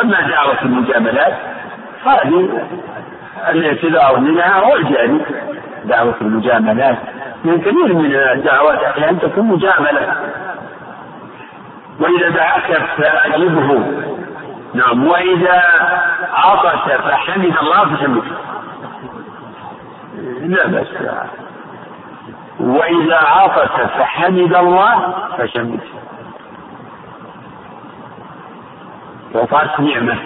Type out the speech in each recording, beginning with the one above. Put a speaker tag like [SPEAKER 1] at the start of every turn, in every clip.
[SPEAKER 1] أما دعوة المجاملات هذه الاعتذار منها هو الجاري دعوة المجاملات. من كثير من الدعوات أحيانا تكون مجاملة. وإذا دعاك فأجبه نعم. وإذا عطس فحمد الله فحمده. لا بأس. وإذا عطس فحمد الله فشمته عطاس نعمة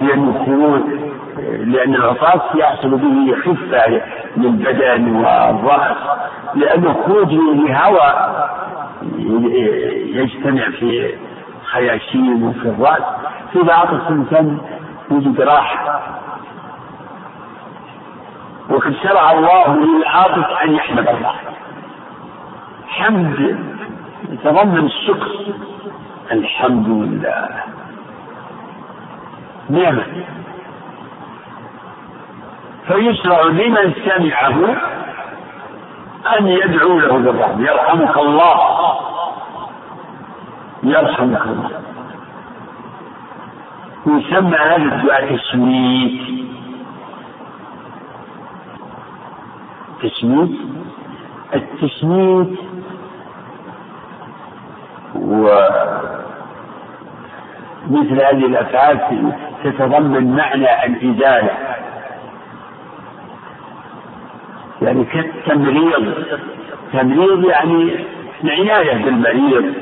[SPEAKER 1] لأنه خروج لأن العطاس يحصل به خفة للبدن والرأس لأنه خروج لهواء يجتمع في خياشيم وفي الرأس. فإذا عطس الإنسان يجد راحة وقد شرع الله للعاطف أن يحمد الله. حمد يتضمن الشكر الحمد لله. نعمة فيشرع لمن سمعه أن يدعو له بالرحمة. يرحمك الله. يرحمك الله. يسمى هذا الدعاء تشميت تشميت التشميت و مثل هذه الأفعال تتضمن معنى الإزالة. يعني كالتمريض تمريض. يعني العناية بالمريض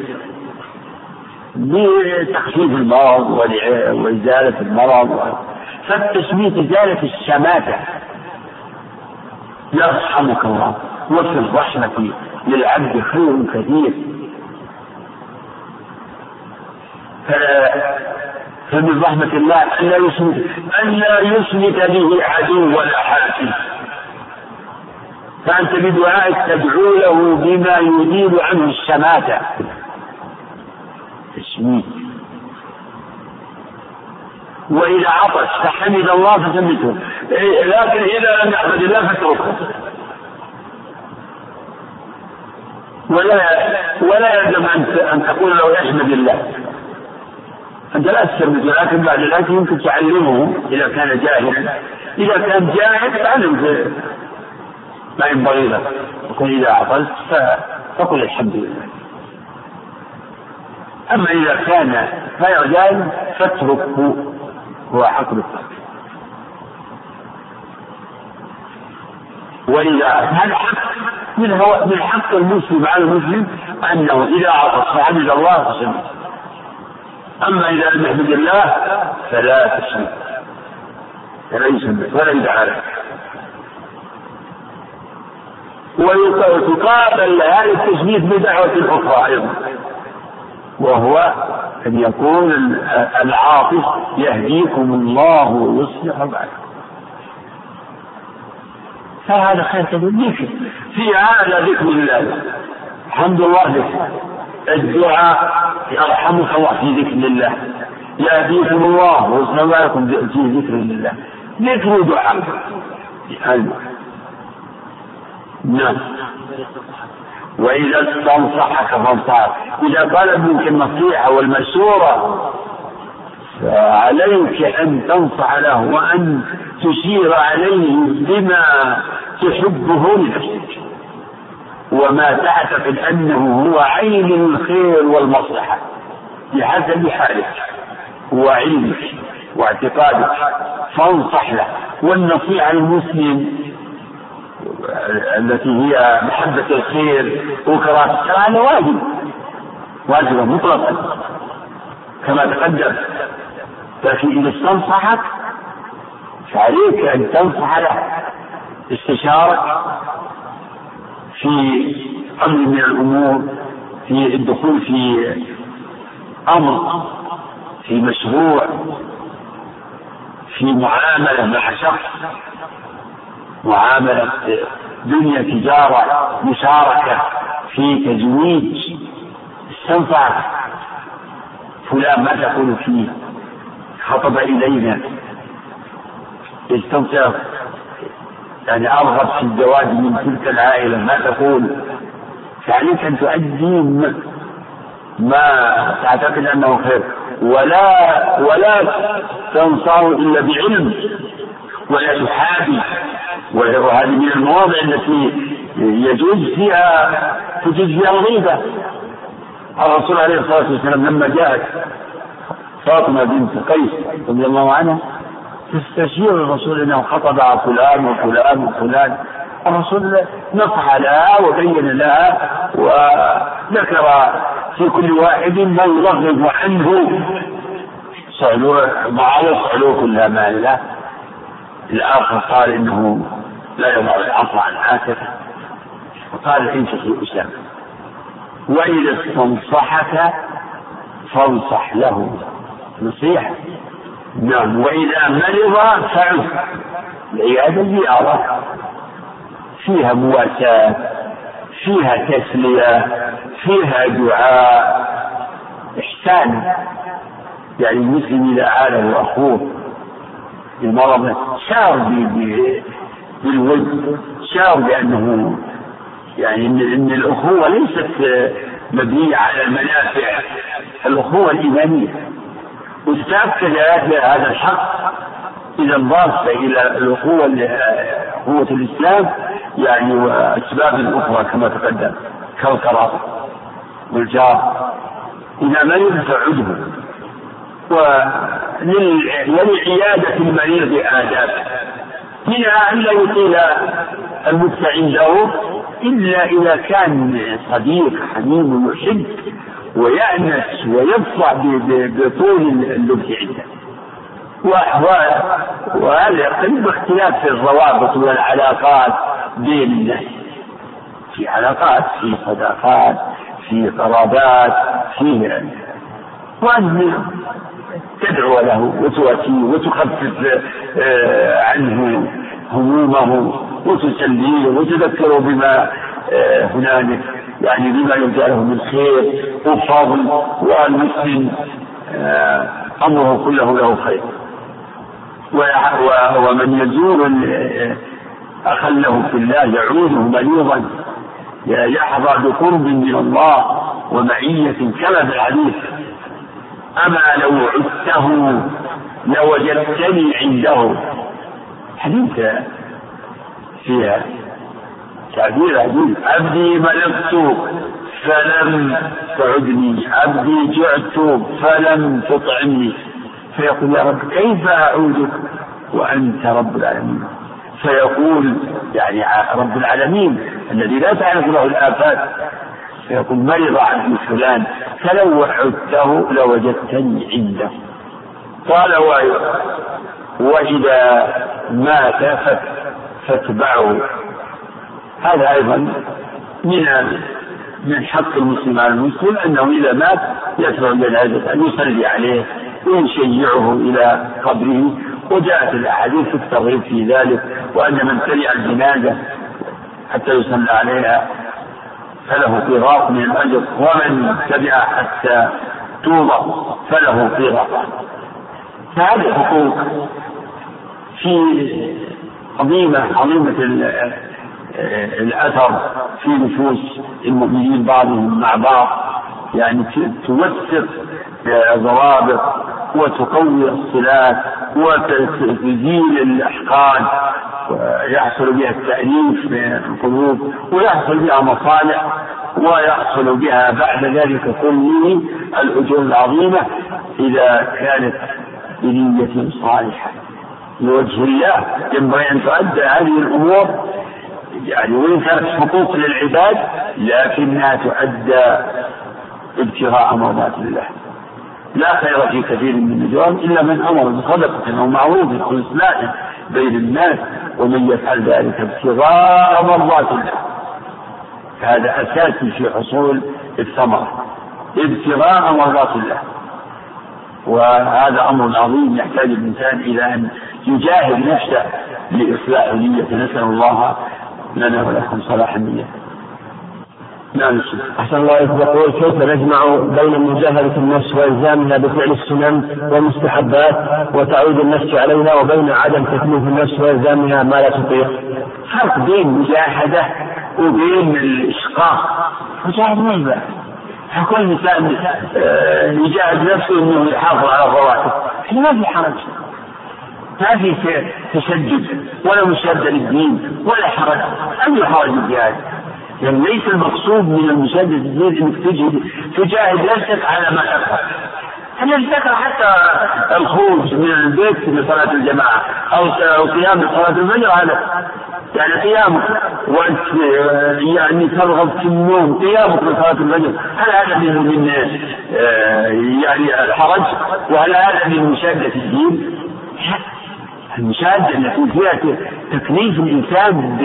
[SPEAKER 1] بتخفيف المرض وإزالة المرض. فالتشميت إزالة الشماتة. يرحمك الله وفي الرحمة للعبد خير كثير. فمن رحمة الله أن لا يشمت أن لا يشمت به عدو ولا حاسد فأنت بدعائك تدعو له بما يزيل عنه الشماتة تشميت وإذا عطش فحمد الله فسمته لكن إذا لم يحمد الله فاتركه. ولا ولا يلزم أن تقول له يحمد الله. أنت لا تستمد لكن بعد ذلك يمكن تعلمه إذا كان جاهلا. إذا كان جاهل تعلم ما ينبغي لك وكن إذا عطلت فقل الحمد لله. أما إذا كان غير جاهل فاتركه هو حق ولذا هذا حق من هو من حق المسلم على المسلم أنه إذا عطس فحمد الله فسمع أما إذا لم يحمد الله فلا تسمع. فلا يسمع ولا يدعى. له وتقابل هذا التسمية بدعوة أخرى أيضا. وهو أن يكون العاطف يهديكم الله ويصلح بالكم فهذا خير كبير في هذا ذكر الله. الحمد لله. ذكر الدعاء يرحمك الله في ذكر الله. يهديكم الله ويصلح بالكم في ذكر الله. ذكر دعاء. نعم. وإذا استنصحك فانصحك إذا طلب منك النصيحة والمشورة فعليك أن تنصح له وأن تشير عليه بما تحبه لنفسك. وما تعتقد أنه هو عين الخير والمصلحة. بحسب حالك وعلمك واعتقادك فانصح له. والنصيحة للمسلم التي هي محبة الخير وكراهة الشر هذا واجب. واجب مطلقا كما تقدم لكن إذا استنصحك فعليك أن تنصح له. استشارك في أمر من الأمور في الدخول في أمر في مشروع في معاملة مع شخص معاملة دنيا تجارة مشاركة في تزويج استنفع. فلان ما تقول فيه خطب إلينا. استنفع. يعني أرغب في الزواج من تلك العائلة ما تقول؟ فعليك أن تؤدي ما تعتقد أنه خير. ولا ولا تنصر إلا بعلم ولا تحابي وهذه من المواضع التي يجوز فيها تجوز فيها الغيبة. الرسول عليه الصلاة والسلام لما جاءت فاطمة بنت قيس رضي الله عنها تستشير الرسول إنه خطبها فلان وفلان وفلان. الرسول نصح لها وبين لها وذكر في كل واحد ما يرغب عنه. سألوه معاوية سألوه كل أمانة الآخر قال إنه لا يضع العصا عن عاتقه وقال انصح أسامة وإذا استنصحك فانصح له. نصيحة. نعم. وإذا مرض فعد العيادة زيارة. فيها مواساة فيها تسلية فيها دعاء. إحسان. يعني المسلم إذا عاله أخوه بمرض شعر بالود. شعر بأنه يعني إن الأخوة ليست مبنية على المنافع. الأخوة الإيمانية. واستأكد هذا الحق إذا انضاف إلى الأخوة أخوة الإسلام يعني وأسباب أخرى كما تقدم كالقرار والجار إذا مرض فعده ولعيادة المريض آداب. منها أن لا يطيل المكت عنده إلا إذا كان صديق حميم يحب ويأنس ويفرح بطول اللبث عنده. وهذا يختلف باختلاف في الروابط والعلاقات بين الناس. في علاقات في صداقات في قرابات في وأن تدعو له وتؤتيه وتخفف آه، عنه همومه وتسليه وتذكره بما آه، هنالك. يعني بما يرجى له من خير وفضل والمسلم آه، أمره كله له خير. ومن يزور اخا له في الله يعوده مريضا يحظى بقرب من الله ومعية كما في الحديث أما لو عدته لوجدتني عنده. حديث فيها تعبير عجيب. عبدي مرضت فلم تعدني. عبدي جعت فلم تطعمني. فيقول يا رب كيف أعودك؟ وأنت رب العالمين. فيقول يعني رب العالمين الذي لا تعرف له الآفات. فيقول مرض عبد فلان فلو عدته لوجدتني عنده. قال وإذا مات فاتبعه. هذا أيضا من من حق المسلم على المسلم أنه إذا مات يتبع جنازة أن يصلي عليه ويشيعه إلى قبره. وجاءت الأحاديث الترغيب في ذلك وأن من تبع الجنازة حتى يصلى عليها فله قيراط من الأجر ومن تبع حتى توضع فله قيراط فهذه حقوق في عظيمة عظيمة الأثر في نفوس المؤمنين بعضهم مع بعض. يعني توثق ضوابط وتقوي الصلات وتزيل الأحقاد ويحصل بها التأليف بين القلوب ويحصل بها مصالح ويحصل بها بعد ذلك كله الأجور العظيمة إذا كانت بنية صالحة. لوجه الله ينبغي أن تؤدى هذه الأمور يعني وإن كانت حقوق للعباد لكنها تؤدى ابتغاء مرضات الله. لا خير في كثير من النجوم إلا من أمر بصدقة أو معروف أو إصلاح بين الناس ومن يفعل ذلك ابتغاء مرضات الله. هذا أساسي في حصول الثمرة ابتغاء مرضات الله. وهذا أمر عظيم يحتاج الإنسان إلى أن يجاهد نفسه لإصلاح نيته نسأل الله لنا ولكم صلاح النية
[SPEAKER 2] نعم أحسن الله إليك يقول كيف نجمع بين مجاهدة النفس وإلزامها بفعل السنن والمستحبات وتعود النفس عليها وبين عدم تكليف النفس وإلزامها ما لا تطيق.
[SPEAKER 1] فرق بين مجاهدة وبين الإشقاق. مجاهدة ما يباح. كل انسان آه، يجاهد نفسه إنه يحافظ على فوائده إحنا ما في حرج ما في تشدد ولا مشاده للدين ولا حرج أي حرج الجهاد يعني ليس المقصود من المشاهدة الدين إنك تجهد تجاهد نفسك على ما تكره إحنا نذكر حتى الخروج من البيت لصلاة الجماعة أو قيام صلاة الفجر هذا يعني قيامك وأنت يعني ترغب في النوم قيامك لصلاة الفجر. هل هذا من من آه، يعني الحرج؟ وهل هذا من مشاهدة الدين؟ المشاهدة التي فيها تكليف الإنسان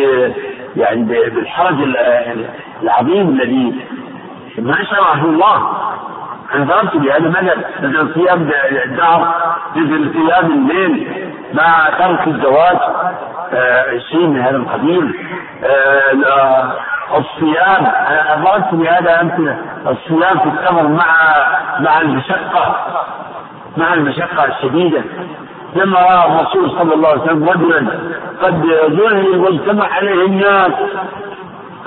[SPEAKER 1] يعني بالحرج العظيم الذي ما شرعه الله. أنا ضربت بهذا مثل مثل صيام الدهر مثل صيام الليل مع ترك الزواج آه شيء من هذا القبيل. آه الصيام أنا ضربت بهذا أمثلة. الصيام في السفر مع مع المشقة مع المشقة الشديدة. لما راى الرسول صلى الله عليه وسلم رجلا قد ذهل واجتمع عليه الناس.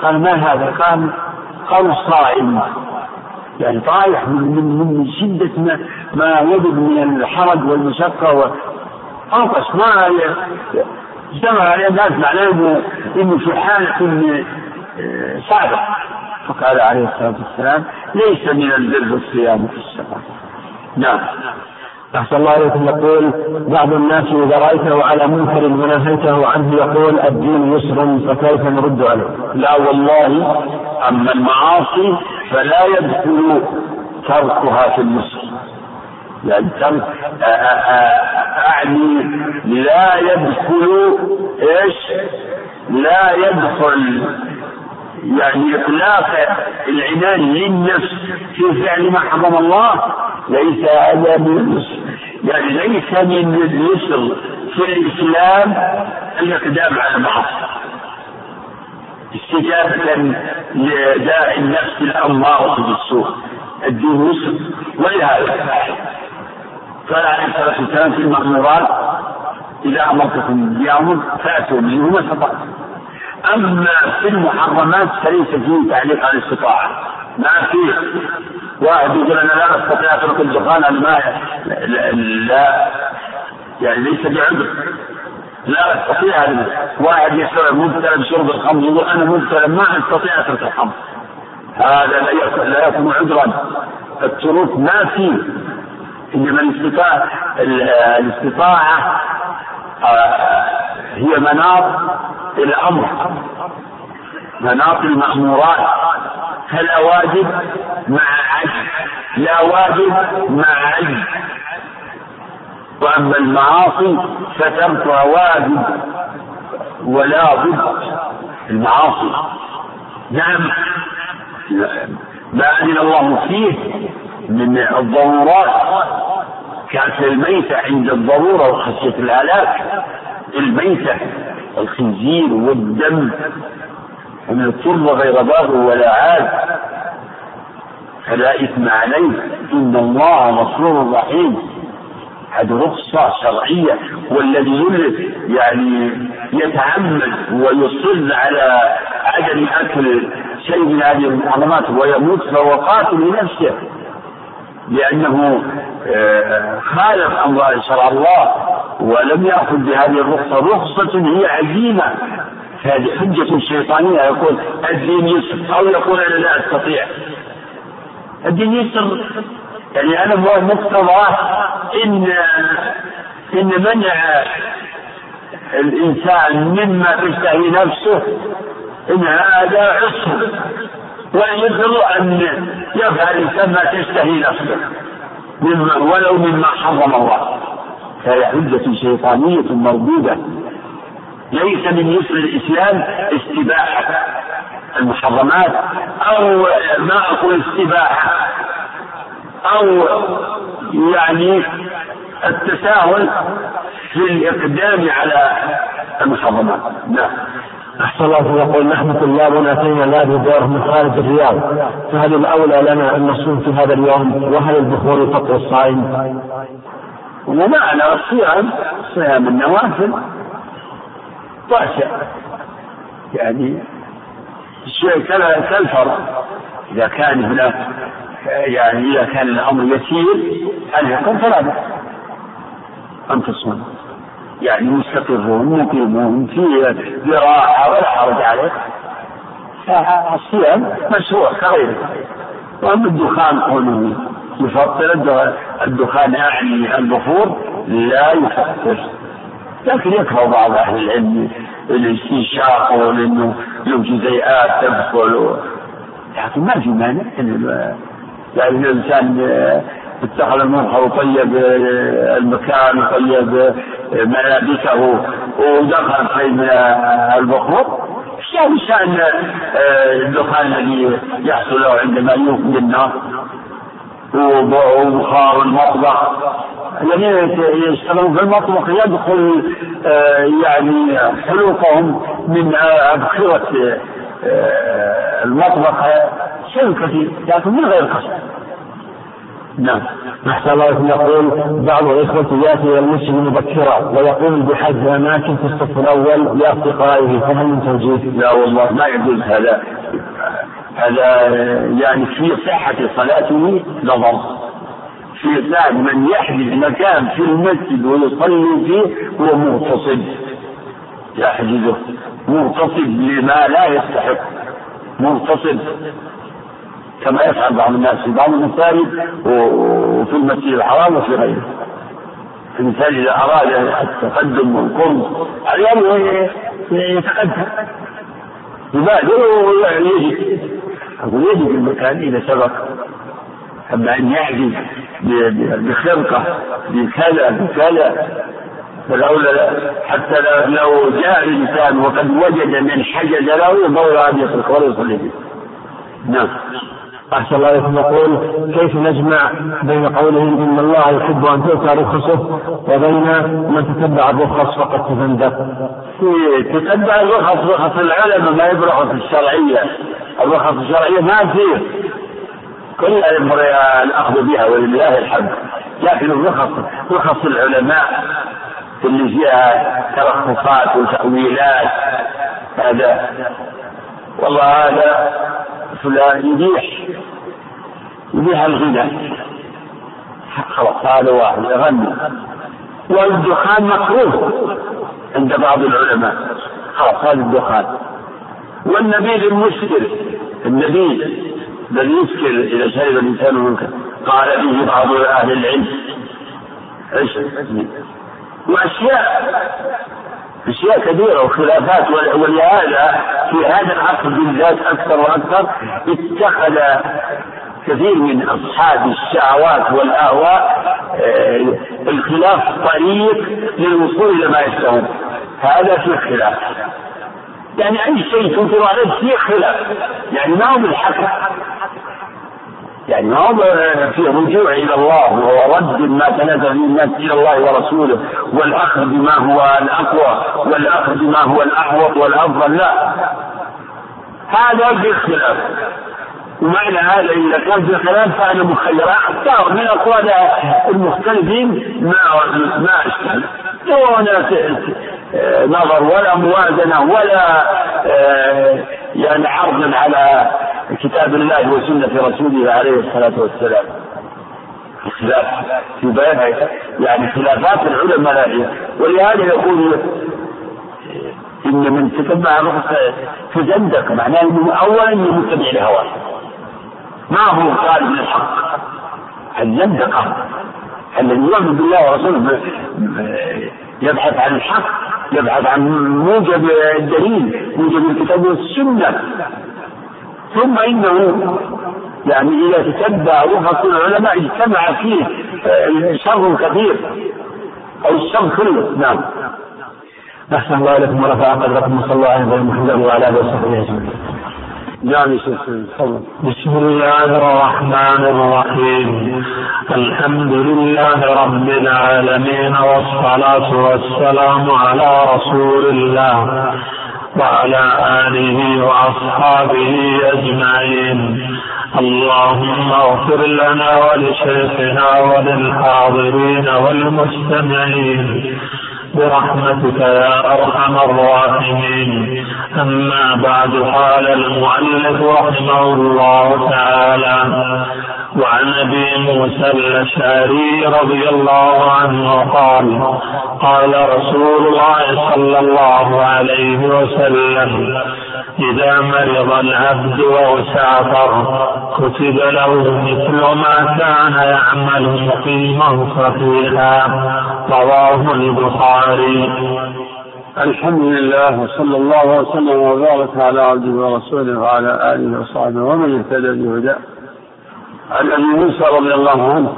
[SPEAKER 1] قال ما هذا؟ قال قالوا صائم يعني طايح من من من شدة ما ما وجد من الحرج والمشقة وأنقص ما اجتمع عليه الناس معناه انه إنه في حالة آه، صعبة فقال عليه الصلاة والسلام ليس من البر الصيام في السفر. نعم.
[SPEAKER 2] أحسن الله إليكم يقول بعض الناس إذا رأيته على منكر ونهيته عنه يقول الدين يسر فكيف نرد عليه؟
[SPEAKER 1] لا والله أما المعاصي فلا يدخل تركها في النصر يعني ترك أعني لا يدخل إيش؟ لا يدخل يعني إطلاق العنان للنفس. في فعل ما حرم الله ليس هذا من يعني ليس من اليسر في الإسلام الإقدام على المعصية استجابة لداعي النفس الأمارة بالسوء الدين يسر ولهذا قال عليه الصلاة والسلام في المأمورات إذا أمرتكم بأمر فأتوا منه ما استطعتم. أما في المحرمات فليس فيه تعليق على الاستطاعة. ما فيه واحد يقول أنا لا أستطيع أترك الدخان أنا ما لا يعني ليس بعذر. لا أستطيع هذا. واحد يشرب مبتلى بشرب الخمر يقول أنا مبتلى ما أستطيع أترك الخمر. هذا لا يكون عذرا. التروك ما فيه. إنما الاستطاعه الاستطاعة هي مناط الأمر مناط المأمورات. فلا واجب مع عجز. لا واجب مع عجز. وأما المعاصي فتركها واجب ولا ضد. المعاصي. نعم. ما أذن الله فيه من الضرورات. كأكل الميتة عند الضرورة وخشية الهلاك. الميتة الخنزير والدم. ومن التربة غير بار ولا عاد. فلا إثم عليه. إن الله غفور رحيم. هذه رخصة شرعية. والذي يعني يتعمد ويصر على عدم أكل شيء من هذه المحرمات ويموت فهو قاتل لنفسه. لأنه آه، خالف أمر شرع الله ولم يأخذ بهذه الرخصة. رخصة هي عزيمة. هذه حجة شيطانية يقول الدين يسر أو يقول أنا لا أستطيع. الدين يسر. يعني أنا مقتضى إن إن منع الإنسان مما تشتهي نفسه إن هذا عسر ويسر أن يفعل ما تشتهي نفسه مما ولو مما حرم الله. فهي حجة شيطانية مردودة. ليس من يسر الإسلام استباحة المحرمات أو ما أقول استباحة أو يعني التساهل في الإقدام على المحرمات. نعم.
[SPEAKER 2] أحسن الله يقول نحن طلاب أتينا لا بدور من خارج الرياض. فهل الأولى لنا أن نصوم في هذا اليوم؟ وهل البخور يفطر الصائم؟
[SPEAKER 1] ومعنى الصيام؟ صيام النوافل. واسع يعني الشيء كالفرض. إذا كان هناك يعني إذا كان الأمر يسير أن يكون فلا بأس. أن تصوم. يعني مستقرون مقيمون في براحة ولا حرج عليه. فالصيام مشروع كغيره وأما الدخان قوله يفطر الدخان. أعني البخور لا يفطر لكن يكره بعض أهل العلم الاستنشاق لأنه له جزيئات تدخل. لكن ما في مانع يعني الإنسان اتخذ المرحى وطيب المكان وطيب ملابسه ودخل من البخور شأن شان الدخان الذي يحصل عندما يوقد النار وبخار المطبخ. الذين يشتغلون في المطبخ يدخل يعني حلوقهم من أبخرة المطبخ. شيء كثير لكن من غير قصد
[SPEAKER 2] نعم. أحسن الله يقول بعض الإخوة يأتي إلى المسجد مبكرا ويقوم بحجز أماكن في الصف الأول لأصدقائه فهل من توجيه؟
[SPEAKER 1] لا والله ما يجوز هذا. هذا يعني في صحة صلاته نظر. في صحة من يحجز مكان في المسجد ويصلي فيه هو مغتصب. يحجزه. مغتصب لما لا يستحق. مغتصب. كما يفعل بعض الناس في بعض المساجد وفي المسجد الحرام وفي غيره. الإنسان إذا أراد التقدم والقرب. عليه يتقدم. يبادر ويجد أقول يجد المكان إذا سبق. أما أن يعجز بخرقة بكذا بكذا. فلولا حتى لو جاء الإنسان وقد وجد من حجز له مولى أن يترك ولا يصلي فيه نعم.
[SPEAKER 2] أحسن الله إليكم. يقول كيف نجمع بين قولهم إن الله يحب أن تؤتى رخصه وبين من تتبع الرخص فقد تزندق.
[SPEAKER 1] تتبع الرخص رخص العلماء ما يبرح في الشرعية. الرخص الشرعية ما كلها ينبغي الأخذ بها ولله الحمد. لكن الرخص رخص العلماء اللي فيها ترخصات وتأويلات هذا والله هذا فلان يبيح يبيح الغنى خلاص هذا واحد يغني والدخان مكروه عند بعض العلماء خلاص هذا الدخان والنبيذ المسكر النبيذ الذي يسكر اذا شرب الانسان منكر قال به بعض أهل العلم واشياء أشياء كثيره وخلافات ولهذا في هذا العصر بالذات أكثر وأكثر اتخذ كثير من أصحاب الشهوات والاهواء آه، الخلاف طريق للوصول إلى ما يشتهون. هذا في خلاف. يعني أي شيء تنكر عليه فيه خلاف. يعني ما هو بالحق. يعني ما هو في رجوع إلى الله ورد ما تنزل به الناس إلى الله ورسوله والأخذ بما هو الأقوى والأخذ بما هو الأحوط والأفضل لا. هذا باختلاف. ومعنى هذا إذا كان في خلاف فانا مخير. اختار من أقوال المختلفين ما ما اشكال دون نظر ولا موازنة ولا آه، يعني عرض على كتاب الله وسنة رسوله عليه الصلاة والسلام. الخلاف في بيان يعني خلافات العلماء ولهذا يقول إن من تتبع الرخص تزندق معناه أنه أولا أنه متبع الهوى. ما هو طالب للحق الزندقة الذي يؤمن بالله ورسوله يبحث عن الحق يبحث عن موجب الدليل موجب الكتاب والسنة. ثم إنه يعني إذا تتبع رخص العلماء اجتمع فيه آه، شر كثير أو الشر كله. نعم.
[SPEAKER 2] أحسن الله إليكم ورفع قدركم وصلى الله عليه وسلم وعلى آله وصحبه أجمعين.
[SPEAKER 1] نعم
[SPEAKER 2] بسم الله الرحمن الرحيم. الحمد لله رب العالمين والصلاة والسلام على رسول الله. وعلى آله وأصحابه أجمعين. اللهم اغفر لنا ولشيخنا وللحاضرين والمستمعين. برحمتك يا أرحم الراحمين. أما بعد قال المؤلف رحمه الله تعالى
[SPEAKER 3] وعن أبي موسى الأشعري رضي الله عنه قال قال رسول الله صلى الله عليه وسلم إذا مرض العبد أو سافر كتب له مثل ما كان يعمل مقيما صحيحا رواه البخاري.
[SPEAKER 1] الحمد لله وصلى الله وسلم وبارك على عبده ورسوله وعلى آله وصحبه ومن اهتدى بهداه. عن أبي موسى رضي الله عنه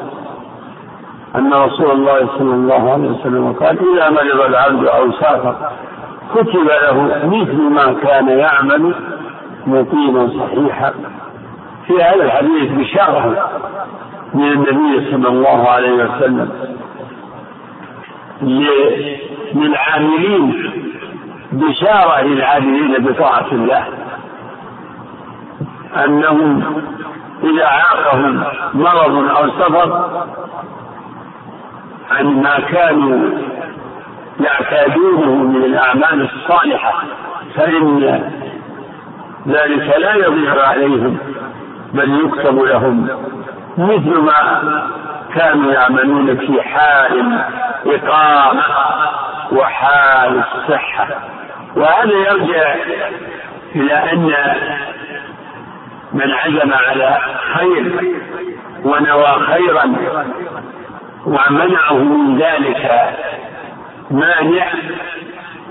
[SPEAKER 1] أن رسول الله صلى الله عليه وسلم قال إذا مرض العبد أو سافر كتب له مثل ما كان يعمل مقيما صحيحا. في هذا الحديث بشاره من النبي صلى الله عليه وسلم للعاملين بشارة للعاملين بطاعة الله أنهم إذا عاقهم مرض أو سفر عن ما كانوا يعتادونه من الأعمال الصالحة فإن ذلك لا يضيع عليهم بل يكتب لهم مثل ما كانوا يعملون في حال إقامة وحال الصحة. وهذا يرجع إلى أن من عزم على خير ونوى خيرا ومنعه من ذلك مانع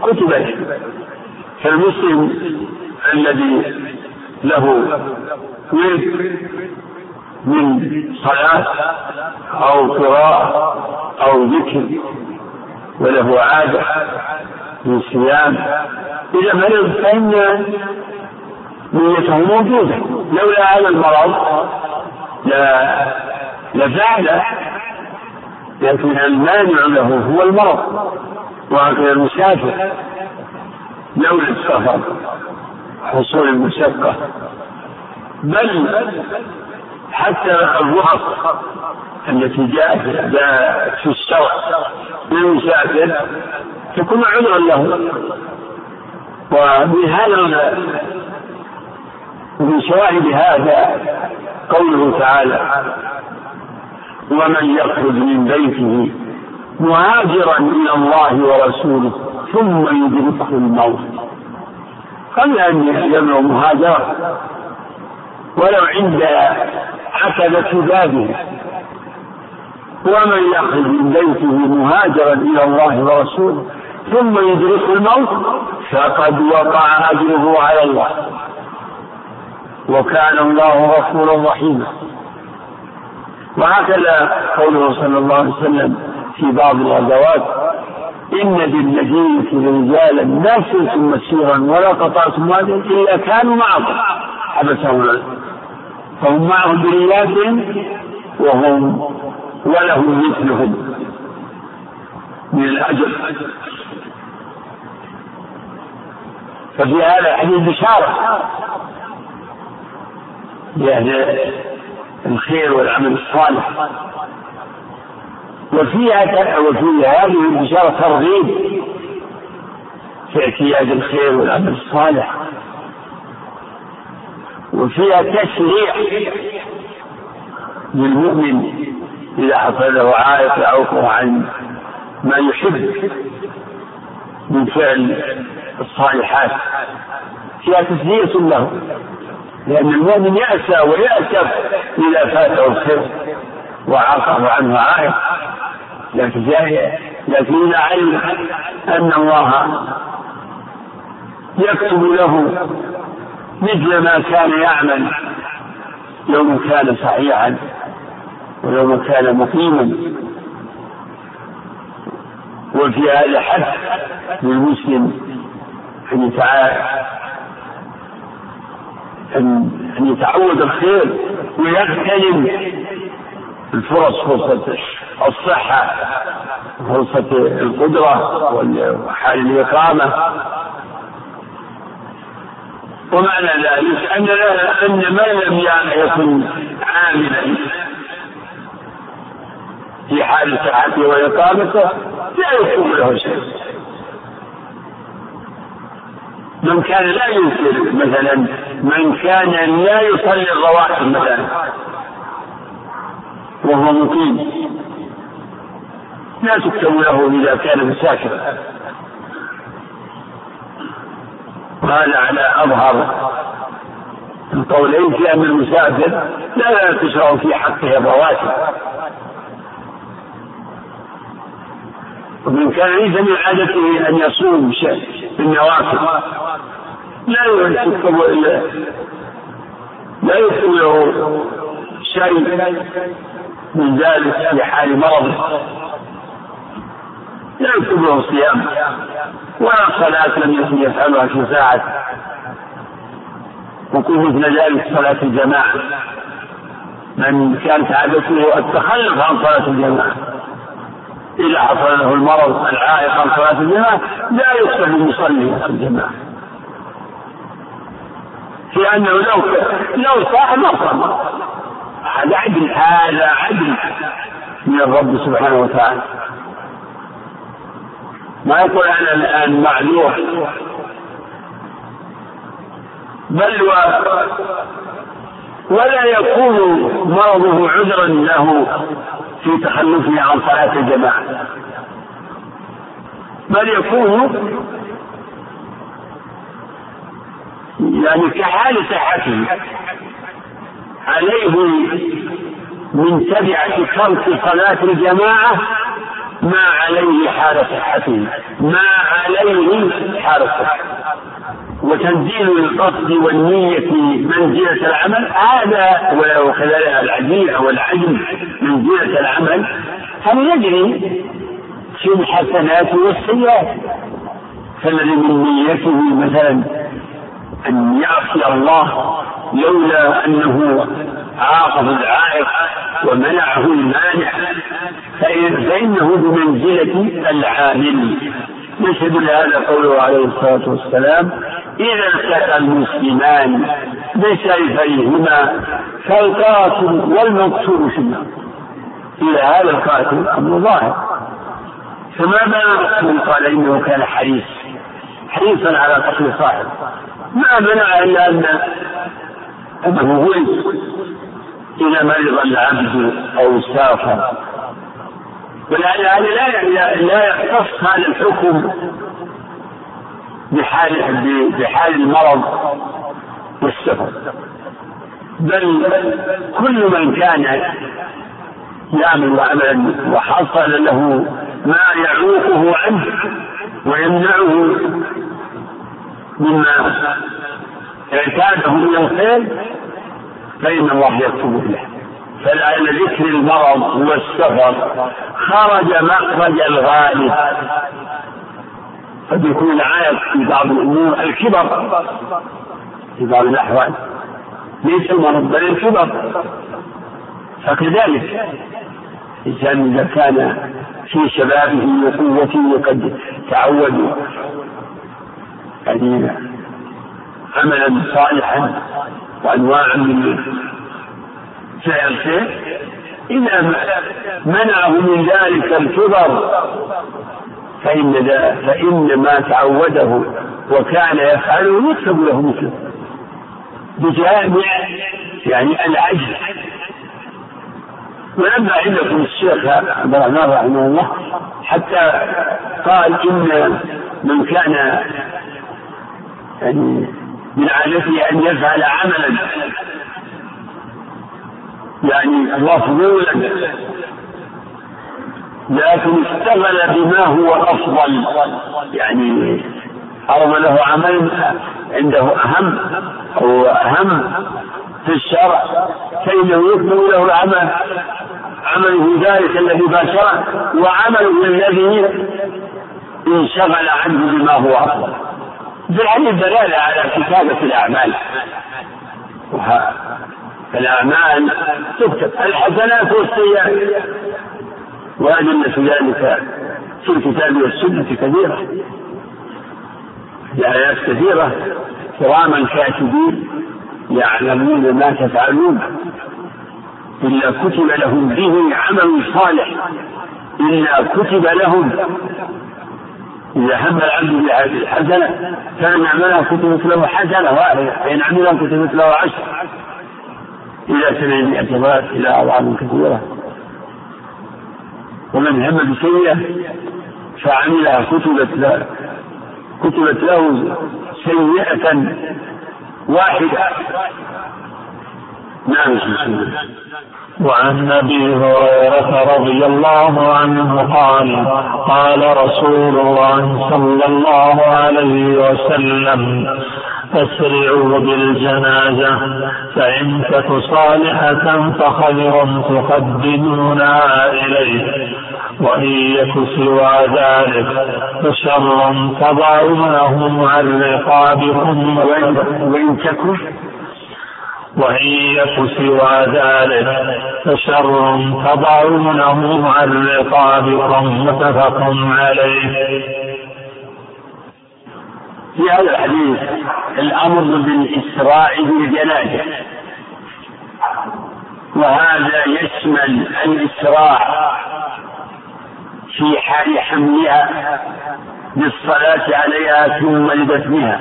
[SPEAKER 1] كتب له فالمسلم الذي له ورد من صلاة أو قراءة أو ذكر وله عادة من صيام إذا مرض فإن نيته موجودة. لولا هذا المرض لا لفعل لكن المانع له هو المرض. وهكذا المسافر لولا السفر حصول المشقة بل حتى الرخص التي جاءت في الشرع للمسافر تكون عذرا له. وبهذا ومن شواهد هذا قوله تعالى ومن يخرج من بيته مهاجرا إلى الله ورسوله ثم يدركه الموت قبل أن يبلغ مهاجرا ولو عند عتبة بابه ومن يخرج من بيته مهاجرا إلى الله ورسوله ثم يدركه الموت فقد وقع أجره على الله وكان الله غفورا رحيما. وهكذا قوله صلى الله عليه وسلم في بعض الغزوات إن بالمدينة رجالا ما سرتم مسيرا ولا قطعتم واديا إلا كانوا معكم. حبسهم فهم معهم برياتهم وهم ولهم مثلهم. من الأجر. ففي هذا الحديث بشارة. بأهل الخير والعمل الصالح. وفيها وفي هذه البشارة ترغيب في اعتياد الخير والعمل الصالح. وفيها تشريع للمؤمن إذا حصل له عائق يعوقه عن ما يحب من فعل الصالحات. فيها تسلية له. لأن المؤمن يأسى ويأسف إذا فاته الخير وعاقه عنه عائق. لكن لكن إذا علم أن الله يكتب له مثل ما كان يعمل يوم كان صحيحا ويوم كان مقيما. وفي هذا حث للمسلم أن أن يتعود الخير ويغتنم الفرص فرصة الصحة فرصة القدرة وحال الإقامة. ومعنى ذلك أن أن من لم يكن عاملا في حال صحته وإقامته لا يكون له شيء. من كان لا ينكر مثلا من كان لا يصلي الرواتب مثلا وهو مقيم. لا تكتب له إذا كان مسافرا. وهذا على أظهر القولين في أن المسافر لا تشرع في حقه الرواتب ومن كان ليس من عادته أن يصوم بالنوافل لا يكتب لا يكتب له شيء من ذلك في حال مرضه. لا يكتب له صيام ولا صلاة لم يكن يفعلها في ساعة. وكل مثل ذلك صلاة الجماعة. من كانت عادته التخلف عن صلاة الجماعة. إذا حصل له المرض العائق عن صلاة الجماعة لا يكتب المصلي الجماعة. في أنه لو لو صاح ما صام هذا عدل هذا عدل من الرب سبحانه وتعالى. ما يقول أنا الآن معذور بل و ولا يكون مرضه عذرا له في تخلفه عن صلاة الجماعة. بل يكون يعني كحال صحته عليه من تبعة ترك صلاة الجماعة ما عليه حال صحته ما عليه حال صحته. وتنزيل القصد والنية منزلة العمل هذا وكذلك العديل أو العدم منزلة العمل هل يجري في الحسنات والسيئات؟ فالذي من نيته مثلا أن يعصي الله لولا أنه عاقب العائق ومنعه المانع. فإنه بمنزلة العامل. يشهد لهذا قوله عليه الصلاة والسلام. إذا التقى المسلمان بسيفيهما فالقاتل والمقتول في النار إلى هذا القاتل أمر ظاهر. فما بال المقتول قال إنه كان حريص؟ حريصا على قتل صاحبه. ما منع إلا أن أنه ولد إذا مرض العبد أو سافر. ولهذا هذا لا لا يختص هذا الحكم بحال بحال المرض والسفر. بل كل من كان يعمل عملا وحصل له ما يعوقه عنه ويمنعه مما اعتاده من الخير فإن الله يكتب له فلعل ذكر المرض والسفر خرج مخرج الغالب قد يكون العائق في بعض الأمور الكبر في بعض الأحوال. ليس المرض بل الكبر. فكذلك الانسان إذا كان في شبابه وقوته وقد تعود يعني عملا صالحا وأنواعا من فعل الخير إذا منعه من ذلك الكبر فإن فإن ما تعوده وكان يفعله يكتب له مثله. بجامع يعني العجز. ولما عندكم الشيخ عبد الرحمن رحمه الله حتى قال إن من كان يعني من عادته أن يفعل عملا. يعني مفضولا لكن اشتغل بما هو أفضل. يعني عرض له عمل عنده أهم أو أهم في الشرع. فانه يكتب له العمل. عمله ذلك الذي باشره. وعمله الذي انشغل عنه بما هو أفضل. بالحديث دلالة على كتابة الأعمال؟ فالاعمال تكتب الحسنات والسيئات. وأدلة ذلك في الكتاب والسنة كثيرة لآيات كثيرة كراما كاتبين يعلمون ما تفعلون. إلا كتب لهم به عمل صالح. إلا كتب لهم إذا هم العبد بالحسنة فإن عملها كتبت له حسنة واحدة فإن عملها كتبت له عشر. إلى سبعمائة ضعف إلى أضعاف كثيرة. ومن هم بسيئة فعملها كتبت له كتبت له سيئة واحدة. نعم
[SPEAKER 3] وعن أبي هريرة رضي الله عنه قال قال رسول الله صلى الله عليه وسلم أسرعوا بالجنازة فإن تك صالحة فخير تقدمونها إليه وإن يك سوى ذلك فشر تضعونه عن رقابكم.
[SPEAKER 1] وإن تكن
[SPEAKER 3] وإن يك سوى ذلك فشر تضعونه عن رقابكم متفق عليه.
[SPEAKER 1] في هذا الحديث الأمر بالإسراع بالجنازة. وهذا يشمل الإسراع في حال حملها بالصلاة عليها ثم لدفنها.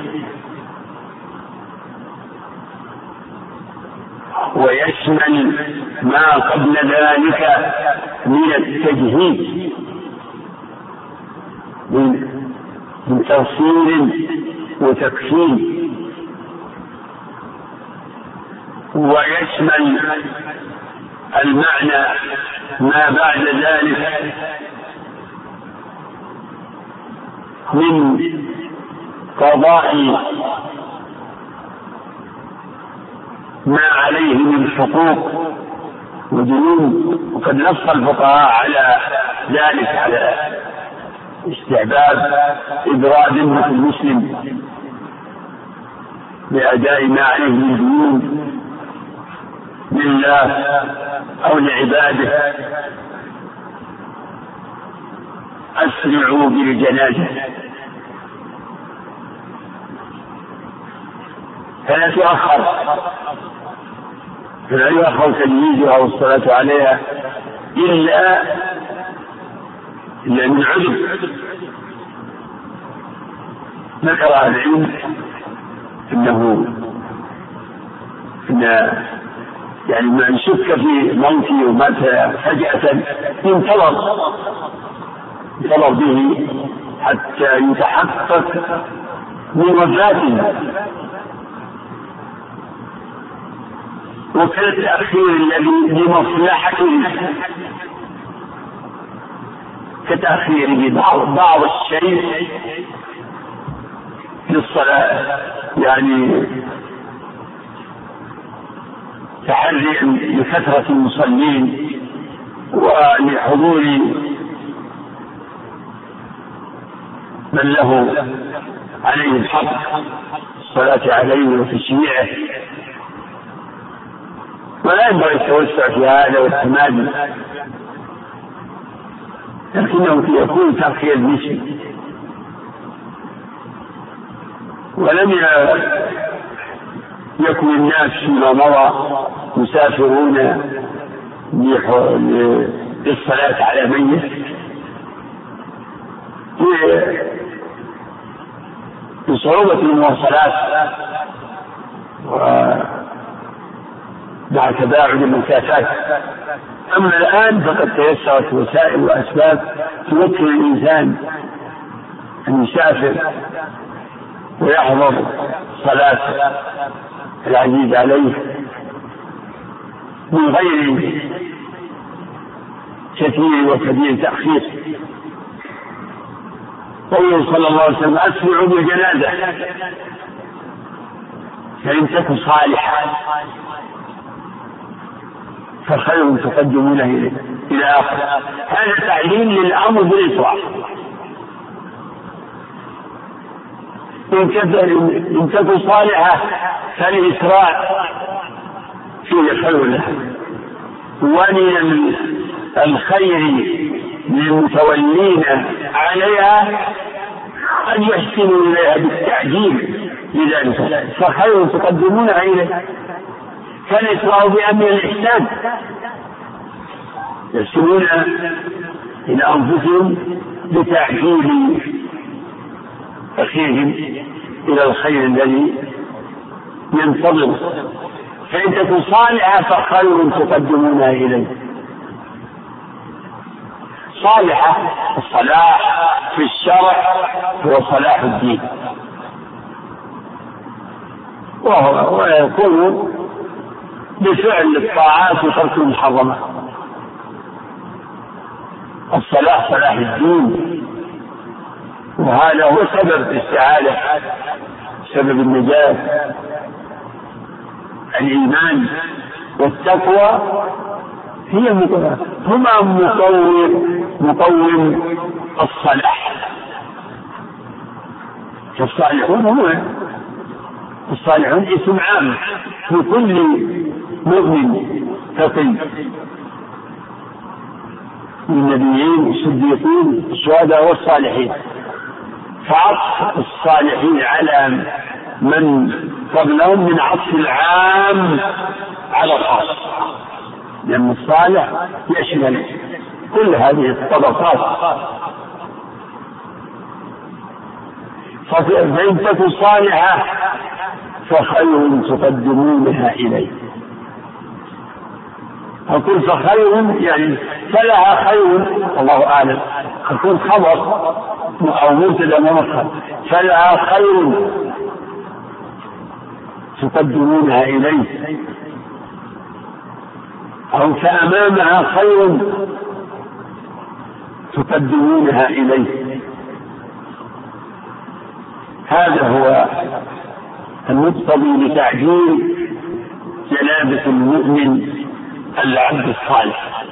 [SPEAKER 1] ويشمل ما قبل ذلك من التجهيز من من تغسيل وتكفين. ويشمل المعنى ما بعد ذلك من قضاء ما عليه من حقوق وديون وقد نص الفقهاء على ذلك على استعباد إبراء ذمة المسلم بأداء ما عليه من ديون لله أو لعباده. أسرعوا بالجنازة. فلا تؤخر. فلا يؤخر تجهيزها والصلاة عليها إلا إلا من عذر. ذكر أهل العلم أنه أن يعني من شك في موته ومات فجأة ينتظر ينتظر به حتى يتحقق من وفاته. وكالتأخير الذي لمصلحته كتأخيره بعض بعض الشيء للصلاة يعني تحري لكثرة المصلين ولحضور من له عليه الحق الصلاة عليه وتشييعه. ولا ينبغي التوسع في هذا والتمادي لكنه يكون تأخير نسبي ولم يكن الناس فيما مضى مسافرون للصلاة على ميت. بصعوبة المواصلات. مع تباعد المسافات أما الآن فقد تيسرت وسائل وأسباب تمكن الإنسان أن يسافر ويحضر صلاة العزيز عليه من غير كثير وكبير تأخير. قوله صلى الله عليه وسلم أسرعوا بالجنازة. فإن تكن صالحة فخير تقدمونه إليه. إلى آخر. هذا تعليم للأمر بالإسراع إن تكن صالحة فالإسراع فيه خير له. ومن الخير للمتولين عليها أن يحسنوا إليها بالتعجيل لذلك. فخير تقدمونها إليه فالإسراء بأمر الإحسان. يرسلون إلى أنفسهم بتعجيل أخيهم إلى الخير الذي ينتظر. فإن تكن صالحة فخير تقدمونها إليه. صالحة الصلاح في الشرع هو صلاح الدين. وهو ويكون بفعل الطاعات وترك المحرمات. الصلاح صلاح الدين. وهذا هو سبب السعادة سبب النجاة. الإيمان والتقوى هي هما مقوم مقوم الصلاح فالصالحون هم الصالحون اسم عام في كل مؤمن تقي النبيين الصديقين الشهداء والصالحين. فعطف الصالحين على من قبلهم من عطف العام على الخاص. لأن الصالح يشمل كل هذه الطبقات. فإن تكن صالحة فخير تقدمونها إليه أقول فخير يعني فلها خير. الله أعلم. أقول خبر؟ أو مبتدأ مؤخر فلها خير. تقدمونها إليه. أو فأمامها خير. تقدمونها إليه. هذا هو المقتضي لتعجيل جنابة المؤمن العبد الصالح.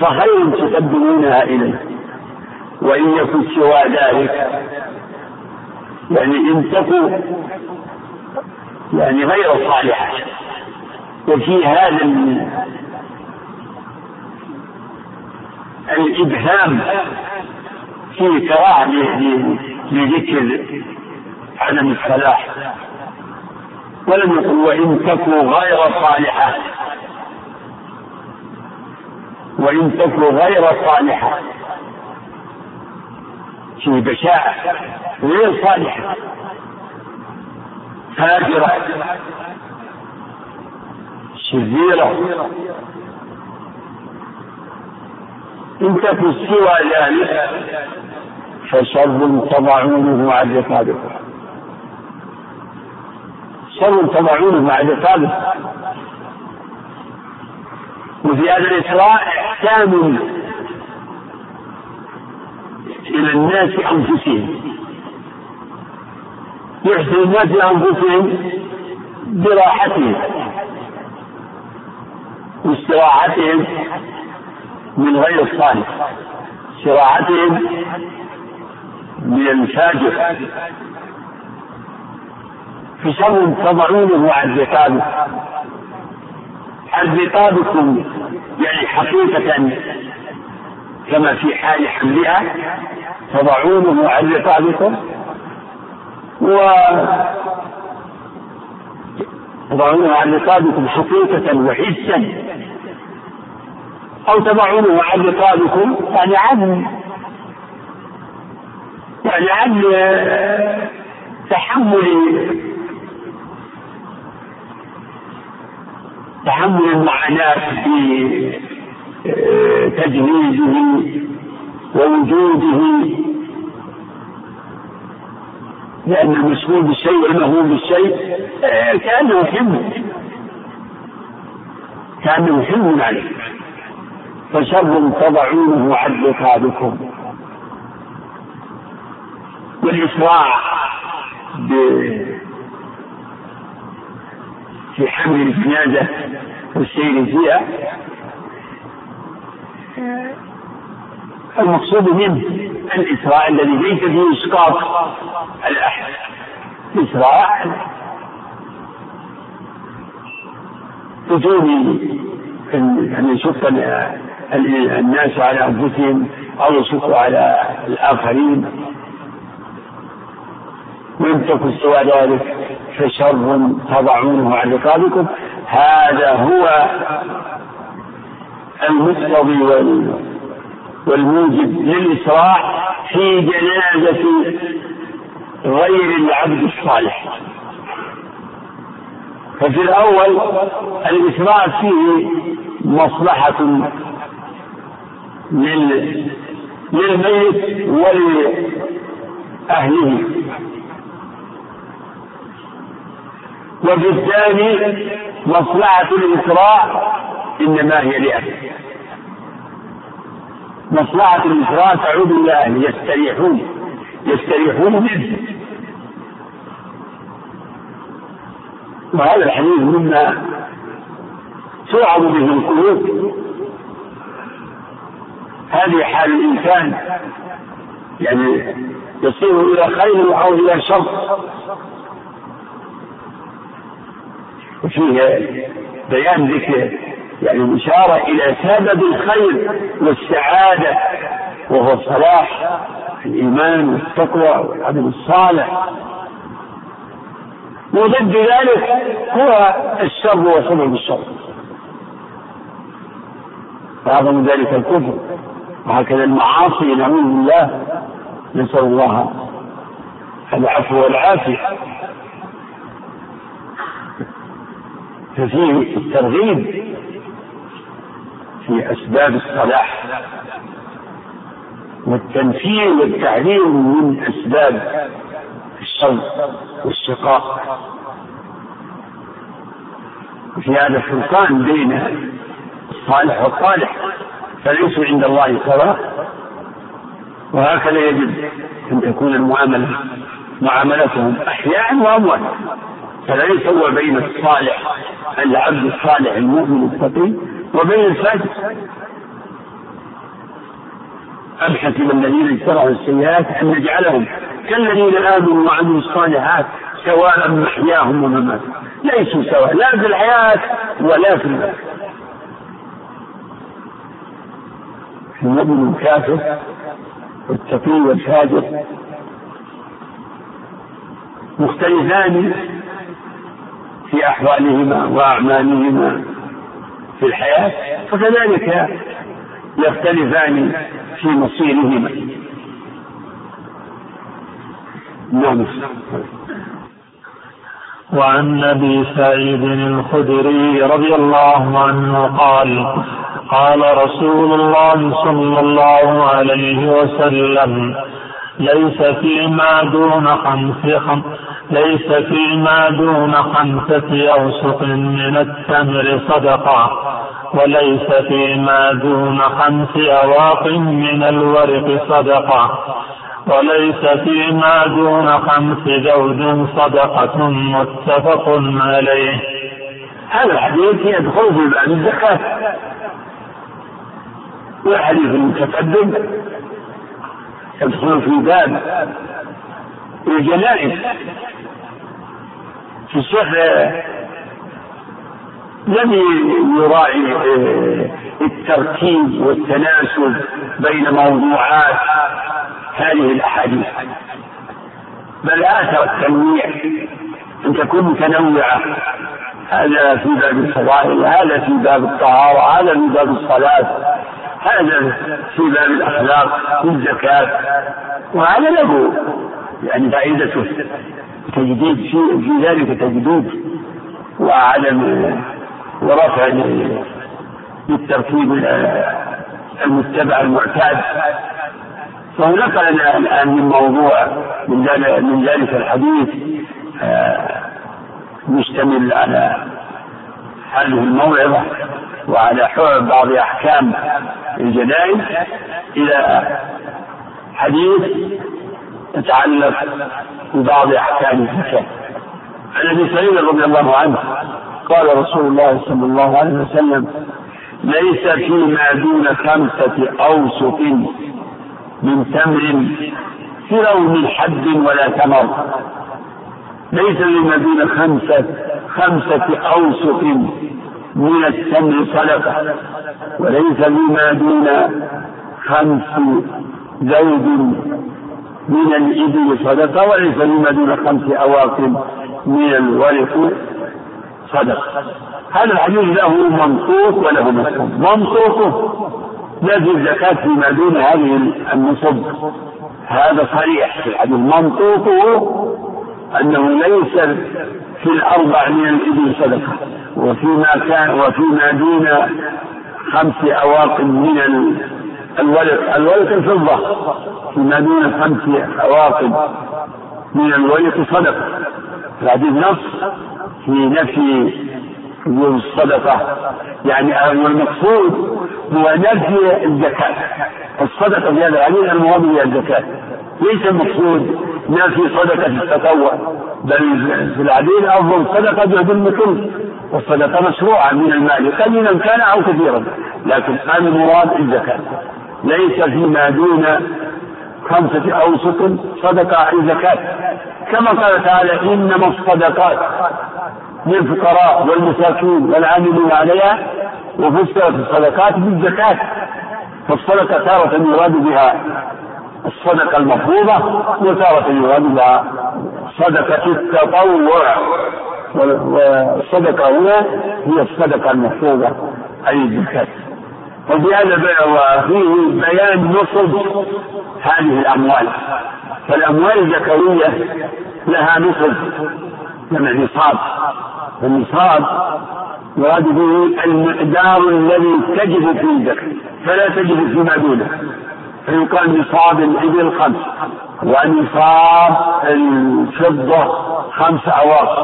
[SPEAKER 1] فخير تقدمونها إليه؟ وإن يكن سوى ذلك يعني إن تكن يعني غير صالحة. وفي هذا الإبهام في كراهة لذكر عدم الصلاح. ولم يقل وإن تكن غير صالحة. وإن تكن غير صالحة. في بشاعة غير صالحة. فاجرة شريرة. إن تكن سوى ذلك فشر تضعونه عن رقابكم شر تضعونه عن رقابكم وفي هذا الإسراء إحسان إلى الناس أنفسهم. يحسن الناس أنفسهم براحتهم واستراحتهم من غير الصالح استراحتهم من الفاجر. فشر تضعونه عن رقابه عن رقابكم يعني حقيقة كما في حال حملها تضعونه عن رقابكم و تضعونه عن رقابكم حقيقة وحسا أو تضعونه عن رقابكم يعني عن يعني عن تحمل تحمل المعاناة في تجهيزه ووجوده. لأن المسؤول بالشيء والمهموم بالشيء كأنه حمل. كأنه حمل عليه. فشر تضعونه عن رقابكم. والإسراع في حمل الجنازة والسير فيها المقصود منه الإسراء الذي ليس فيه إسقاط الأحد. الإسراء وجود أن يشق الناس على أنفسهم أو يشق على الآخرين. تكن سوى ذلك. فشر تضعونه عن رقابكم. هذا هو المقتضي والموجب للإسراع في جنازة غير العبد الصالح. ففي الأول الإسراع فيه مصلحة للميت ولأهله. وفي الثاني مصلحة الإسراء إنما هي لأهله مصلحة الإسراء تعود إلى أهله يستريحون يستريحون منه. وهذا الحديث مما توعظ به القلوب. هذه حال الإنسان يعني يصير إلى خير أو إلى شر. وفيه بيان ذكر يعني الإشارة إلى سبب الخير والسعادة وهو صلاح الإيمان والتقوى والعمل الصالح. وضد ذلك هو الشر وسبب الشر وأعظم ذلك الكفر. وهكذا المعاصي نعوذ بالله. نسأل الله العفو والعافية. ففيه الترغيب في أسباب الصلاح والتنفير والتعليم من أسباب الشر والشقاء. وفي هذا الفرقان بين الصالح والصالح فليسوا عند الله سواء وهكذا يجب أن تكون المعاملة معاملتهم أحياء وأموات. فلا يسوى بين الصالح العبد الصالح المؤمن التقي وبين الفاسق. أم حسب الذين اجترحوا السيئات أن نجعلهم كالذين آمنوا وعملوا الصالحات سواء محياهم ومماتهم ليسوا سواء لا في الحياة ولا في الموت. المؤمن الكافر والتقي والفاجر مختلفان في أحوالهما وأعمالهما في الحياة فكذلك يختلفان في مصيرهما. نعم.
[SPEAKER 3] وعن أبي سعيد الخدري رضي الله عنه قال قال رسول الله صلى الله عليه وسلم ليس فيما دون خمس خم ليس فيما دون خمسة أوسق من التمر صدقة وليس فيما دون خمس أواق من الورق صدقة وليس فيما دون خمس زوج صدقة متفق عليه.
[SPEAKER 1] هذا الحديث يدخل في باب الزكاة. والحديث المتقدم؟ يدخل في باب الجنائز. في الشيخ لم يراعي الترتيب والتناسب بين موضوعات هذه الأحاديث. بل آثر التنويع. إن تكون متنوعة هذا في باب الفضائل هذا في باب الطهارة هذا في باب الصلاة. هذا في باب الاخلاق في الزكاه وهذا له يعني فائدته. تجديد في في ذلك تجديد وعدم ورفع للترتيب المتبع المعتاد. فهو نقل الآن من موضوع من ذلك الحديث آه، مشتمل على هذه الموعظة وعلى بعض أحكام. الجنائز إلى حديث يتعلق ببعض أحكام الزكاه عن أبي سعيد رضي الله عنه قال رسول الله صلى الله عليه وسلم ليس فيما دون خمسة أوسق من تمر فرو من حد ولا تمر. ليس فيما دون خمسة خمسة أوسق من التمر صدقة. وليس فيما دون خمس زوج من الإبل صدقة وليس فيما دون خمس أواق من الورق صدقة. هذا الحديث له منطوق وله مفهوم. منطوقه لازم الزكاة فيما دون هذه النصب. هذا صريح في الحديث. منطوقه أنه ليس في الأربع من الإبل صدقة وفيما كان وفيما دون خمس أواق من الولق الولق الفضة. فيما دون خمس عواقب من الولق صدقة الحديث نص في نفي وجوب الصدقة. يعني المقصود هو نفي الزكاة. الصدقة في هذا الحديث المراد بها الزكاة. ليس المقصود نفي صدقة التطوع بل في الحديث أفضل صدقة جهد المثل والصدقة مشروعة من المال قليلا كان أو كثيرا لكن المراد الزكاة. ليس فيما دون خمسة أوسط صدقة عن زكاة. كما قال تعالى إنما الصدقات للفقراء والمساكين والعاملين عليها وفسرت الصدقات بالزكاة. فالصدقة تارة يراد بها الصدقة المفروضة وتارة بها صدقة التطوع. والصدقة هنا هي الصدقة المفروضة أي الزكاة وفي هذا وفيه بيان نصب هذه الأموال. فالأموال الزكوية لها نصب جمع نصاب. النصاب يراد به المقدار الذي تجب فيه الزكاة فلا تجب فيما دونه. فيقال نصاب الإبل خمس ونصاب الفضة خمس أواق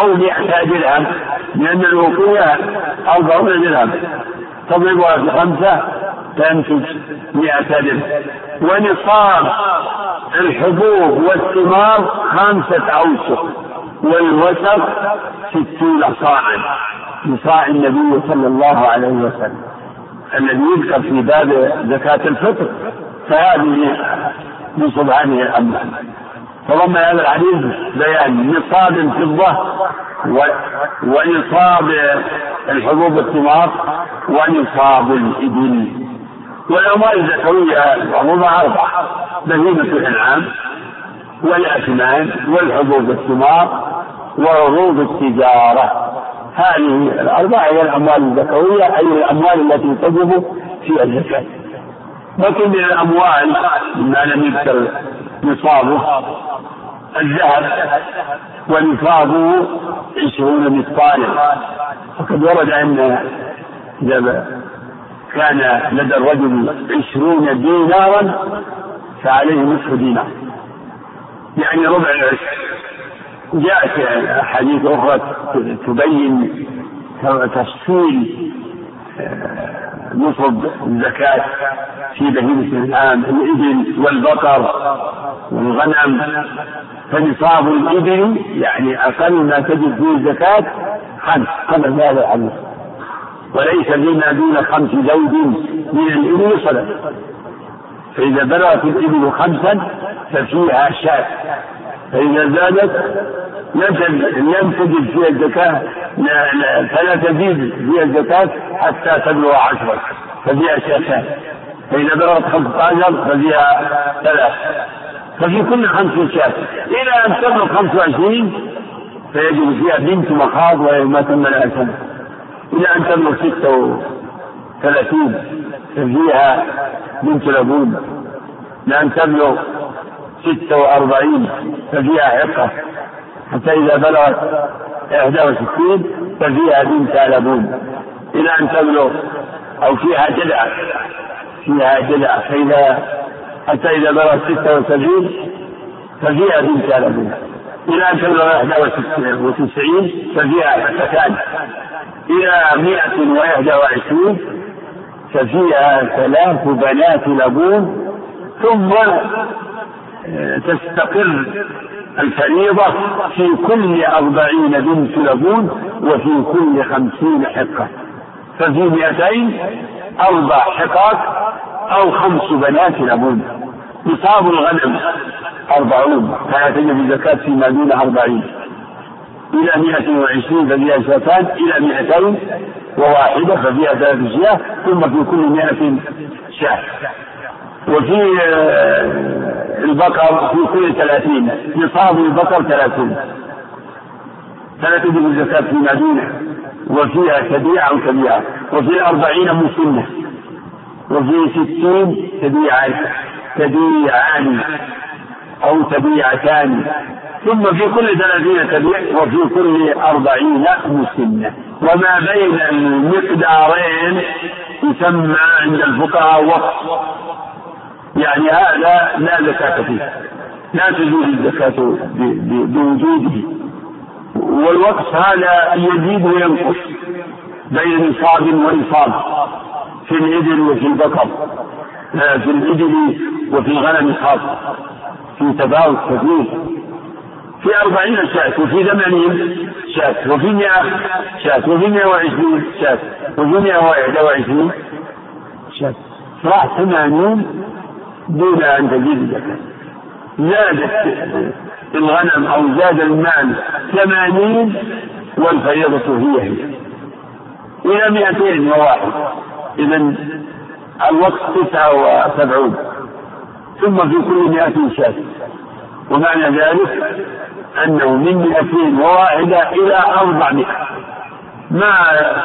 [SPEAKER 1] أو مئة درهم لأن الوقوع أربعون درهم. تضربها في خمسة تنتج مئة درهم. ونصاب الحبوب والثمار خمسة أوسق والوسط ستون صاعا لصاع النبي صلى الله عليه وسلم. الذي يذكر في باب زكاة الفطر فهذه نصب هذه الأموال فضم هذا الحديث بيان نصاب الفضة ونصاب الحبوب والثمار ونصاب الإبل. والأموال الزكوية بعضها أربعة بهيمة الأنعام والأثمان والحبوب والثمار وعروض التجارة. هذه الأربعة هي الأموال الزكوية أي الأموال التي تجب فيها الزكاة. لكن من الأموال ما لم يذكر نصابه الذهب ونصابه عشرون مثقالا. وقد ورد أن إذا كان لدى الرجل عشرون دينارا فعليه نصف دينار يعني ربع العشر. جاءت أحاديث أخرى تبين تفصيل آه، نصب الزكاة في بهيمة الأنعام الإبل والبقر والغنم. فنصاب الإبل يعني أقل ما تجد فيه الزكاة خمس خمس هذا الحديث وليس فيما دون خمس زوج من الإبل صدقة فإذا بلغت الإبل خمسا ففيها شاة. فإذا زادت لم تجد فيها الزكاة فلا تزيد فيها الزكاة حتى تبلغ عشرة ففيها شاتان فإذا بلغت خمسة عشر ففيها ثلاث. ففي كل خمس شاة إلى أن تبلغ خمسة وعشرين فيجب فيها بنت مخاض وهي ما تم لها سنة إلى أن تبلغ ستة وثلاثين ففيها بنت لبون. لأن تبلغ ستة وأربعين ففيها عقة. حتى إذا بلغت إحدى وستين ففيها بنت لبون. إلى أن تبلغ أو فيها جدعة فيها جدعة فإذا حتى إذا بلغت ستة وسبعين ففيها بنت لبون. إلى أن تبلغ إحدى وتسعين ففيها حقتان إلى مئة وإحدى وعشرين ففيها ثلاث بنات لبون. ثم تستقر الفريضة في كل أربعين بنت لبون وفي كل خمسين حقة. ففي مئتين أربع حقات أو خمس بنات لبون. نصاب الغنم أربعون فلا تجب الزكاة فيما دون أربعين. إلى مئة وعشرين ففيها شاتان إلى مئتين وواحدة ففيها ثلاث شياه ثم في كل مئة شاة. وفي آه، البقر في كل ثلاثين نصاب البقر ثلاثون فلا تجب الزكاة فيما دونه وفيها تبيع أو تبيع وفي أربعين مسنة وفي ستين تبيعان تبيعان أو تبيعتان ثم في كل ثلاثين تبيع وفي كل أربعين مسنة. وما بين المقدارين يسمى عند الفقهاء وقف. يعني هذا لا زكاة فيه. لا تجوز الزكاة بوجوده. والوقف هذا يزيد وينقص بين نصاب ونصاب في الإبل وفي البقر آه، في الإبل وفي الغنم خاصة في تفاوت كثير. في أربعين شاة وفي ثمانين شاة وفي مئة شاة وفي مئة وعشرين شاة وفي مئة وواحد وعشرين شاة. راح ثمانين دون أن تجيب الزكاة. زادت الغنم أو زاد المال ثمانين والفريضة هي هي. إلى مئتين وواحد إذا الوقت تسعة وسبعون. ثم في كل مئة شاة. ومعنى ذلك أنه من مئتين وواحدة إلى أربعمائة. ما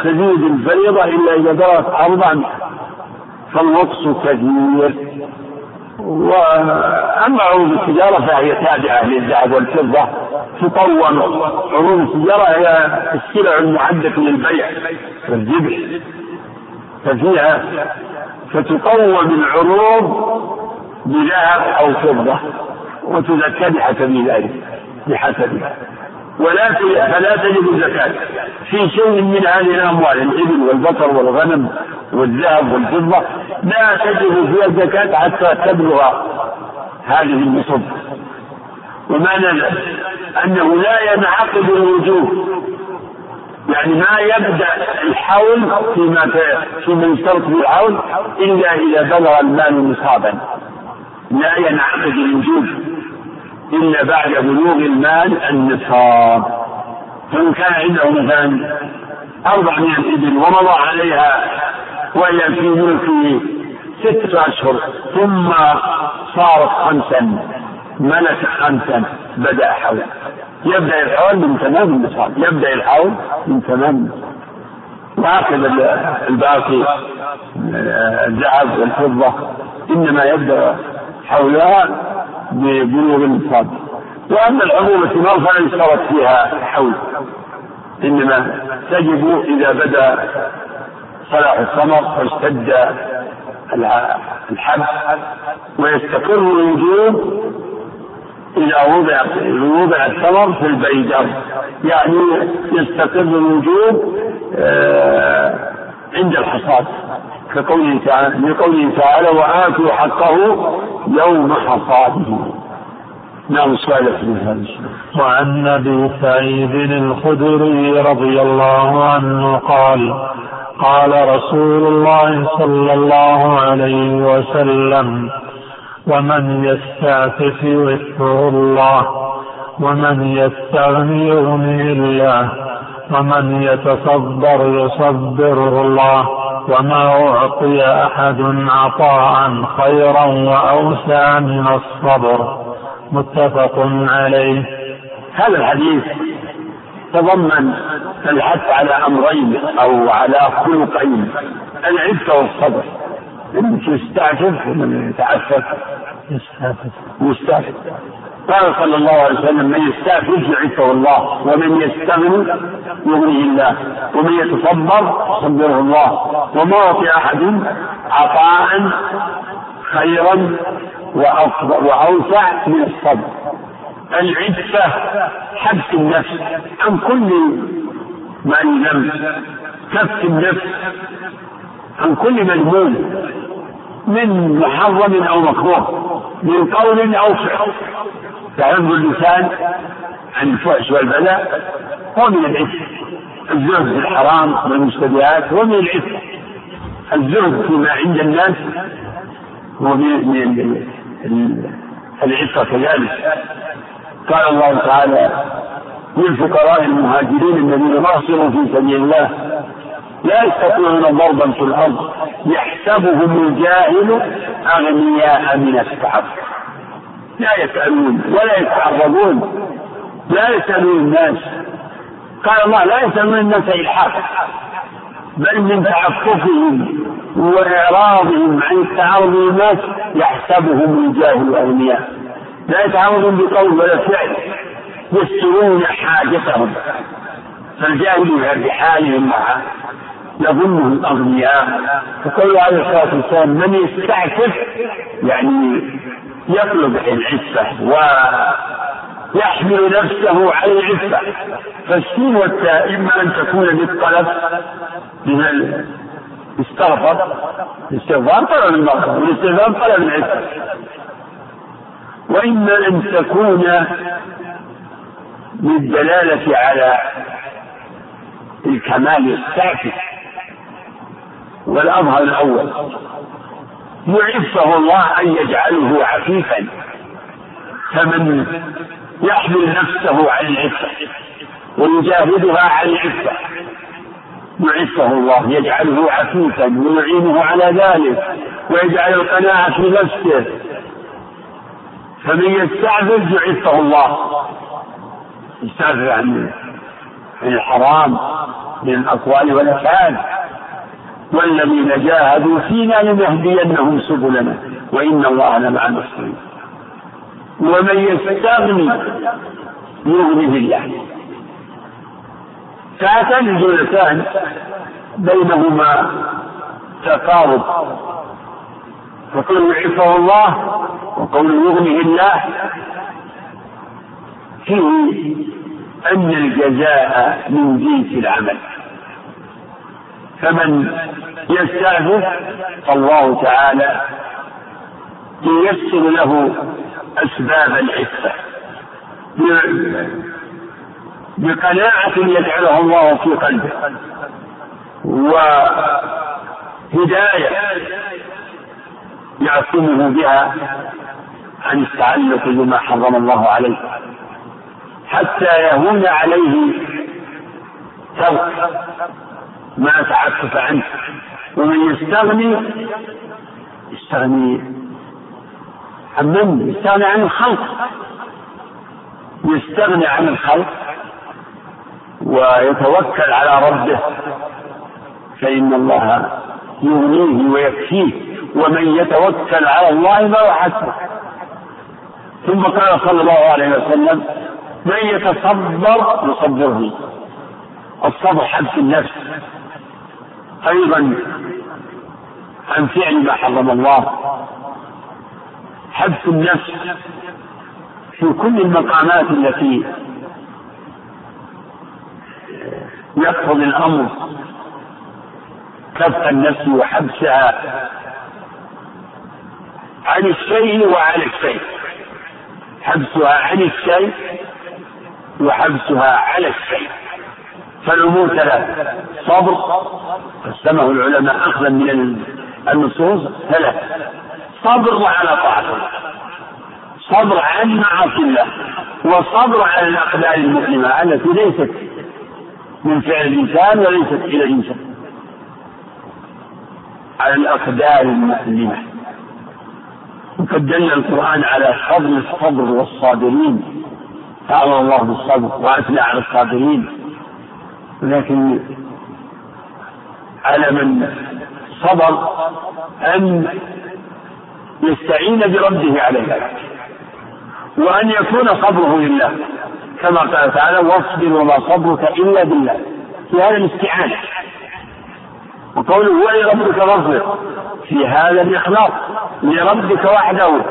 [SPEAKER 1] تزيد الفريضة إلا إذا بلغت أربعمائة. فالوقص كثير. وأما عروض التجارة فهي تابعة للذهب والفضة تقوم عروض التجارة هي السلع المعدة للبيع والذبح ففيها فتقوم العروض بذهب أو فضة وتزكى بحسب ذلك بحسبها ولا فلا تجد الزكاة. في شيء من هذه الأموال الإبل والبقر والغنم والذهب والفضة لا تجد فيها الزكاة حتى تبلغ هذه النصب. ومعنى أنه لا ينعقد الوجوب يعني ما يبدأ الحول فيما فيما يشترط في الحول إلا إذا بلغ المال نصابا. لا ينعقد الوجوب إلا بعد بلوغ المال النصاب. فإن كان عنده مثلا أربعمائة إبل ومضى عليها وهي في ملك ستة أشهر ثم صارت خمسا ملك خمسا بدأ حول. يبدأ الحول من تمام النصاب يبدأ الحول من تمام النصاب. وهكذا الباقي الذهب والفضة إنما يبدأ حولها ببلوغ النصاب واما العموم الثمار فلا يشترط فيها حول. إنما تجب إذا بدا صلاح الثمر واشتد الحب ويستقر الوجوب إذا وضع وضع الثمر في البيدر. يعني يستقر الوجوب آه، عند الحصاد. كقوله تعالى لقوله تعالى وآتوا حقه يوم حصاده. نعم سؤال في هذا.
[SPEAKER 3] وعن أبي سعيد الخدري رضي الله عنه قال قال رسول الله صلى الله عليه وسلم ومن يستعفف يعفه الله ومن يستغني يغنيه الله ومن يتصبر يصبره الله. وما أعطي أحد عطاء خيرا وأوسع من الصبر. متفق عليه.
[SPEAKER 1] هذا الحديث تضمن الحث على أمرين أو على خلقين العفة والصبر. يستعفف ومن يتعفف يستعفف. يستعفف قال صلى الله عليه وسلم من يستعفف يعفه الله ومن يستغني يغنيه الله ومن يتصبر صبره الله وما أعطي أحد عطاء خيرا وأوسع من الصبر. العفة حبس النفس عن كل ما يلم كف النفس عن كل مذموم من محرم أو مكروه من قول أو فعل. فحفظ اللسان عن الفحش والبلاء هو من العفة الزهد في الحرام والمشتبهات هو من العفة الزهد فيما عند الناس هو من العفة كذلك. قال الله تعالى للفقراء المهاجرين الذين ناصروا في سبيل الله لا يستطيعون ضربا في الأرض يحسبهم الجاهل أغنياء من التعفف لا يسألون ولا يتعرضون لا يسألون الناس. قال الله لا يسألون الناس إلحافا بل من تعففهم وإعراضهم عن التعرض للناس يحسبهم الجاهل أغنياء لا يتعرضون بقول ولا فعل يسترون حاجتهم. فالجاهل بحالهم مع يظنه الأغنياء فقول عليه الصلاة والسلام من يستعفف يعني يطلب العفة ويحمل نفسه على العفة. فالسين والتاء إما أن تكون للطلب من الاستغفر الاستغفار. طلب المغفرة والاستغفار طلب العفة. وإما أن تكون للدلالة على الكمال الساكت والأظهر الأول. يعفه الله أن يجعله عفيفا. فمن يحمل نفسه على العفة ويجاهدها على العفة يعفه الله يجعله عفيفا ويعينه على ذلك ويجعل القناعة في نفسه. فمن يستعفف يعفه الله. يستعفف عن الحرام من الأقوال والأفعال. والذين جاهدوا فينا لنهدينهم سبلنا وإن الله لمع المحسنين ومن يستغني يغنيه الله فهاتان الجملتان بينهما تقارب فقول يعفه الله وقول يغنيه الله فيه أن الجزاء من جنس العمل. فمن يستعفف الله تعالى ييسر له أسباب العفة. بقناعة يجعلها الله في قلبه وهداية يعصمه بها عن التعلق بما حرم الله عليه. حتى يهون عليه ترك ما تعفف عنه. ومن يستغني يستغني عن من؟ يستغني عن الخلق. يستغني عن الخلق ويتوكل على ربه. فإن الله يغنيه ويكفيه. ومن يتوكل على الله فهو حسبه. ثم قال صلى الله عليه وسلم من يتصبر يصبره. الصبر حبس النفس. أيضا عن فعل ما حرم الله. حبس النفس في كل المقامات التي يقتضي الأمر. كف النفس وحبسها عن الشيء وعن الشيء. حبسها عن الشيء وحبسها على الشيء. فالأمور ثلاث صبر قسمه العلماء أخذا من النصوص ثلاث صبر على طاعة الله. صبر عن معاصي الله. وصبر على الأقدار المؤلمة التي ليست من فعل الإنسان وليست إلى الإنسان. على الأقدار المؤلمة وقد دل القرآن على فضل الصبر والصابرين. تعالى الله بالصبر وأثنى على الصابرين. لكن على من صبر أن يستعين بربه على ذلك وأن يكون صبره لله. كما قال تعالى واصبر وما صبرك إلا بالله. في هذا الاستعانة. وقوله ولربك فاصبر. في هذا الإخلاص لربك وحده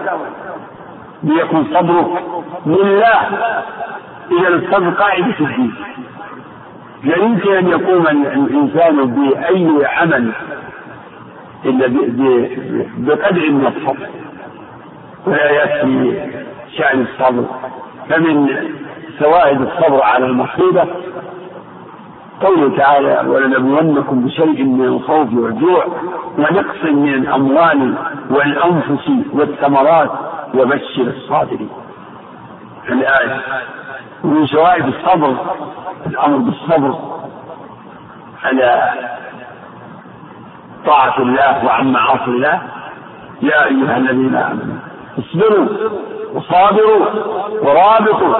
[SPEAKER 1] ليكن صبرك لله إذا الصبر قاعدة الدين لا يمكن أن يقوم الإنسان بأي عمل إلا بقدر من الصبر. ولا يكفي شأن الصبر. فمن فوائد الصبر على المصيبة قوله تعالى ولنبلونكم بشيء من الخوف والجوع ونقص من الأموال والأنفس والثمرات وبشر الصابرين. الآية. ومن شوائب الصبر الأمر بالصبر على طاعة الله وعن معاصي الله. يا أيها الذين آمنوا اصبروا وصابروا ورابطوا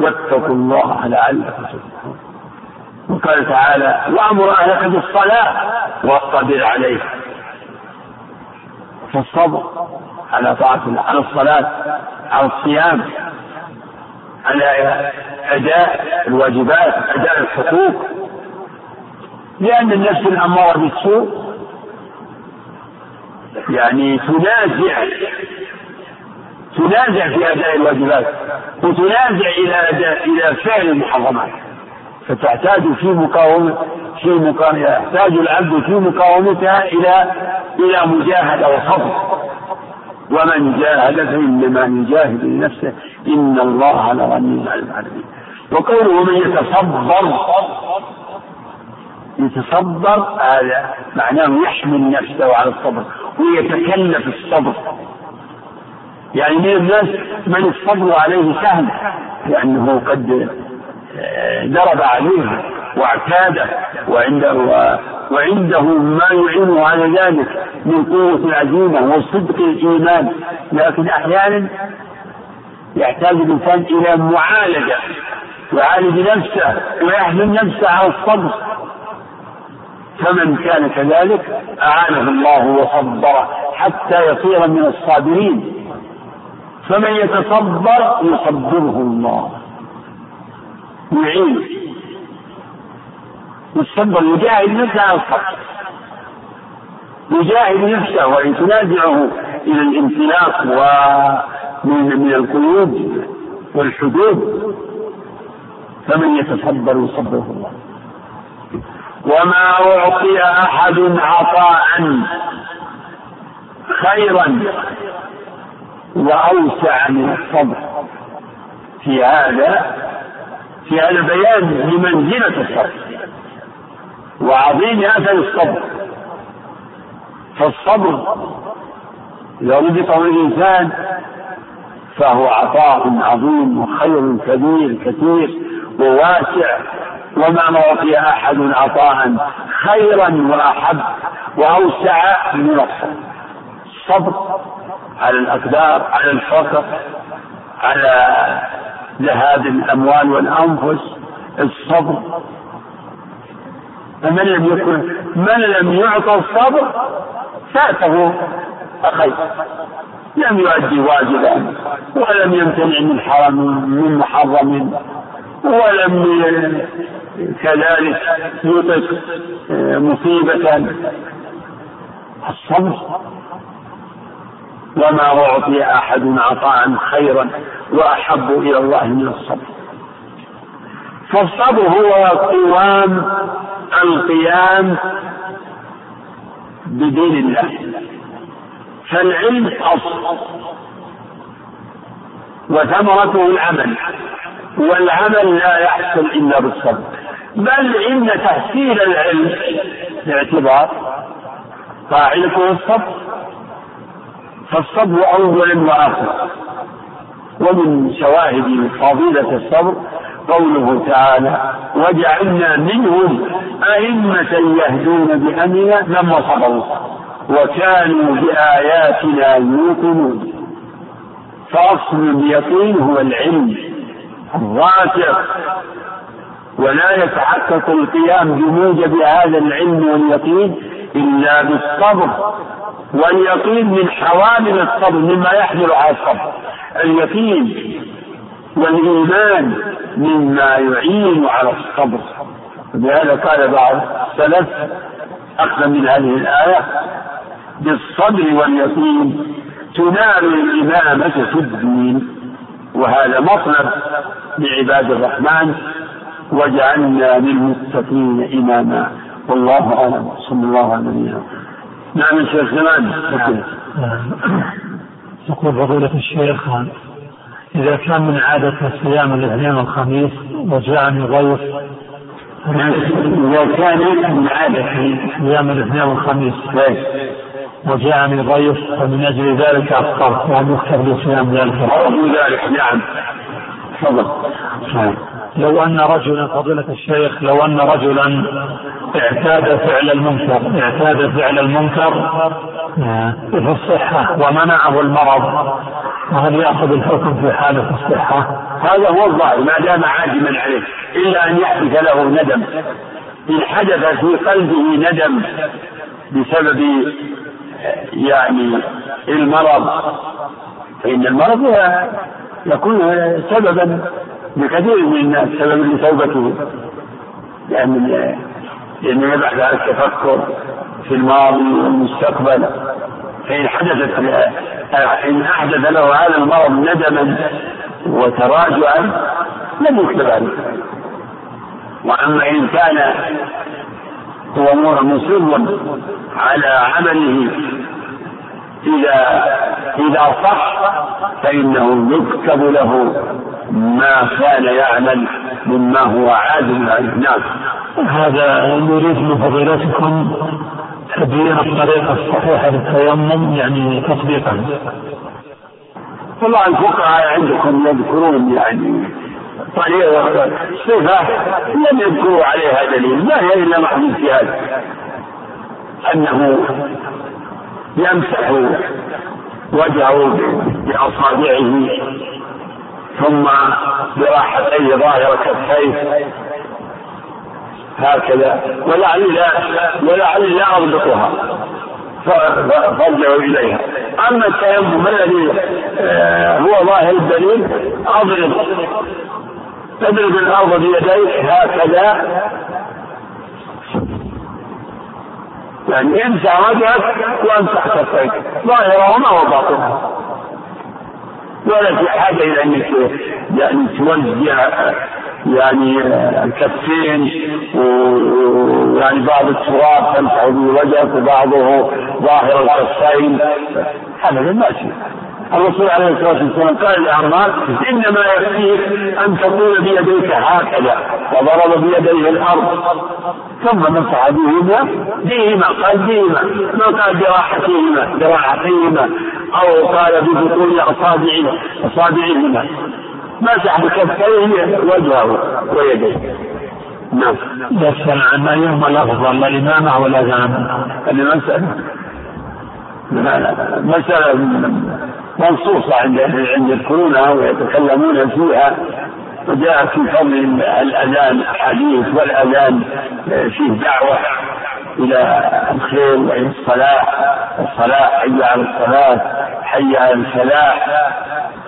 [SPEAKER 1] واتقوا الله لعلكم تفلحون. وقال تعالى وأمر أهلك بالصلاة واصطبر عليها فالصبر على طاعة الله على الصلاة على الصيام أداء الواجبات أداء الحقوق. لأن النفس الأمارة بالسوء يعني تنازع تنازع في أداء الواجبات وتنازع إلى أداء إلى فعل المحرمات. فتحتاج في مقاومة في مقاومة يحتاج العبد في مقاومتها إلى إلى مجاهدة وصبر. ومن جاهد فإنما يجاهد لنفسه. إن الله لغني عن العالمين. وقوله من يتصبر يتصبر هذا معناه يحمل نفسه على الصبر ويتكلف الصبر. يعني من الناس من الصبر عليه سهل لأنه قد آه، درب عليه واعتاده وعنده وعنده ما يعينه على ذلك. من قوة العزيمة وصدق الإيمان لكن أحيانا يحتاج الإنسان إلى معالجة يعالج نفسه ويحمل نفسه على الصبر. فمن كان كذلك أعانه الله وصبره حتى يصير من الصابرين. فمن يتصبر يصبره الله. يعين. يصبر يجاهد نفسه على الصبر. يجاهد نفسه وإن تنازعه إلى الانطلاق ومن من القيود والحدود. فمن يتصبر يصبره الله. وما أعطي أحد عطاء خيرا وأوسع من الصبر. في هذا في هذا بيان لمنزلة الصبر. وعظيم أثر الصبر. فالصبر إذا رزقه الإنسان فهو عطاء عظيم وخير كبير كثير وواسع وما أعطي أحد عطاء خيرا وأحب وأوسع من الصبر. الصبر على الأقدار على الفقر على ذهاب الأموال والأنفس. الصبر فمن لم يكن من لم يعطى الصبر فاته الخير لم يؤدي واجبا ولم يمتنع من حرم من محرم ولم كذلك يطق مصيبة. الصبر وما أعطي أحد عطاء خيرا وأحب إلى الله من الصبر. فالصبر هو قوام القيام بدين الله. فالعلم أصل. وثمرته العمل. والعمل لا يحصل إلا بالصبر. بل إن تحصيل العلم باعتبار قاعدته الصبر. فالصبر أولا وآخرا ومن شواهد فضيلة الصبر قوله تعالى وجعلنا منهم أئمة يهدون بأمرنا لما صبروا وكانوا بآياتنا يوقنون. فأصل اليقين هو العلم الراسخ ولا يتحقق القيام بموجب هذا العلم واليقين إلا بالصبر. واليقين من حوامل الصبر مما يحمل على الصبر. اليقين والإيمان مما يعين على الصبر. لهذا قال بعض السلف أخذ من هذه الآية بالصبر واليقين تنال الإمامة في الدين وهذا مطلب لعباد الرحمن وجعلنا للمتقين إماما. والله أعلم. صلى الله عليه وسلم نعم الشيخ زمان
[SPEAKER 3] يقول فضيلة الشيخ إذا كان من عادة صيام الاثنين والخميس وجاءني ضيف
[SPEAKER 1] إذا كان من عادة
[SPEAKER 3] صيام الاثنين والخميس وجاءني ضيف فمن أجل ذلك أفطرت وأن يكتب لي صيام ذلك
[SPEAKER 1] ذلك نعم. تفضل.
[SPEAKER 3] لو أن رجلا فضيلة الشيخ لو أن رجلا اعتاد فعل المنكر اعتاد فعل المنكر في الصحة ومنعه المرض وهل يأخذ الحكم في حالة الصحة؟
[SPEAKER 1] هذا هو الظاهر ما دام عازما عليه. إلا أن يحدث له ندم. إن حدث في قلبه ندم بسبب يعني المرض فإن المرض يكون سببا لكثير من الناس سبب لتوبته. لأن لأنه يبحث عن التفكر في الماضي والمستقبل. فإن حدثت إن أحدث له هذا المرض ندما وتراجعا لم يكتب عليه وأما إن كان هو مصر على عمله إذا إذا صح فإنه يكتب له ما كان يعمل مما هو عادل عنه نعم
[SPEAKER 3] هذا نريد من فضيلتكم تبيين الطريقة الصحيحة للتيمم يعني تطبيقا.
[SPEAKER 1] والله الفقهاء عندكم يذكرون يعني طريقة صفة لم يذكروا عليها دليل. ما هي إلا محض اجتهاد أنه يمسح وجهه بأصابعه ثم براحتيه ظاهر كفيه هكذا. ولعلي لا ولعلي لا أضبطها. فارجعوا إليها. أما التيمم الذي آه، هو ظاهر الدليل أضرب. تضرب الأرض بيديك هكذا. يعني امسح وجهك وامسح كفيك ظاهرهما وباطنها ولا في حاجة إلى أنك يعني توزع يعني الكفين ويعني بعض التراب تمسح به وجهك وبعضه ظاهر الكفين. هذا ما الرسول عليه الصلاة والسلام قال لاعمال إنما يكفيك أن تقول بيديك هكذا وضرب بيديه الأرض. ثم مسح بهما بهما قال بهما ما قال براحتهما براحتهما أو قال ببطون أصابعهما أصابعهما. مسح بكفيه وجهه ويديه نعم.
[SPEAKER 3] يسأل عن أيهما الأفضل الإمامة أو الأذان؟
[SPEAKER 1] المسألة مسألة. منصوصة عند عند يذكرونها ويتكلمون فيها. وجاء في فضل الأذان أحاديث والأذان فيه دعوة إلى الخير وإلى الصلاة الصلاة حي على الصلاة حي على الفلاح.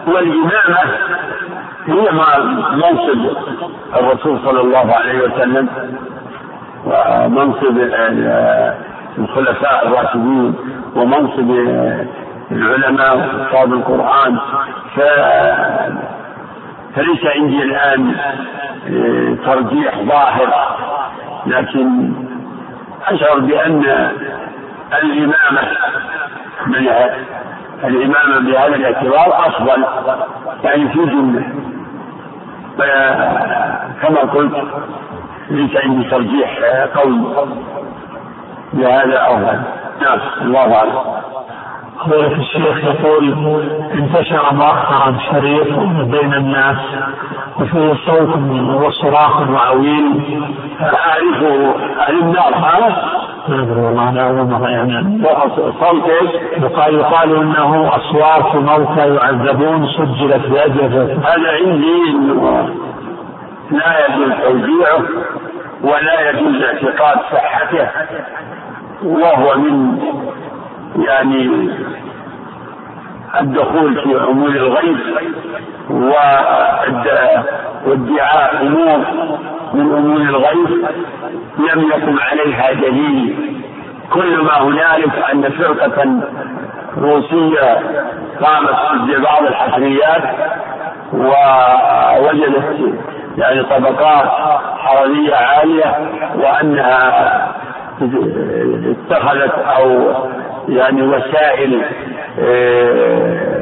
[SPEAKER 1] والإمامة هي منصب الرسول صلى الله عليه وسلم ومنصب الخلفاء الراشدين ومنصب العلماء وحفاظ القرآن. ف فليس عندي الآن آه، ترجيح ظاهر لكن أشعر بأن الإمامة من الإمامة بهذا الاعتبار أفضل يعني في جملة. كما قلت ليس عندي ترجيح قوي بهذا أفضل نعم. الله أعلم.
[SPEAKER 3] فضيلة الشيخ يقول انتشر مؤخرا شريط بين الناس وفيه صوت وصراخ وعويل
[SPEAKER 1] أعرفه النار هذا؟
[SPEAKER 3] ما أدري والله أنا أول مرة يعني
[SPEAKER 1] صوت إيش؟
[SPEAKER 3] يقال يقال إنه أصوات موتى يعذبون سجلت بأجهزة
[SPEAKER 1] هذا عندي إنه لا يجوز توزيعه ولا يجوز اعتقاد صحته وهو من يعني الدخول في امور الغيب وادعاء أمور من امور الغيب لم يقم عليها دليل. كل ما هنالك أن فرقة روسية قامت ببعض الحفريات ووجدت يعني طبقات حرارية عالية وأنها اتخذت أو يعني وسائل آه،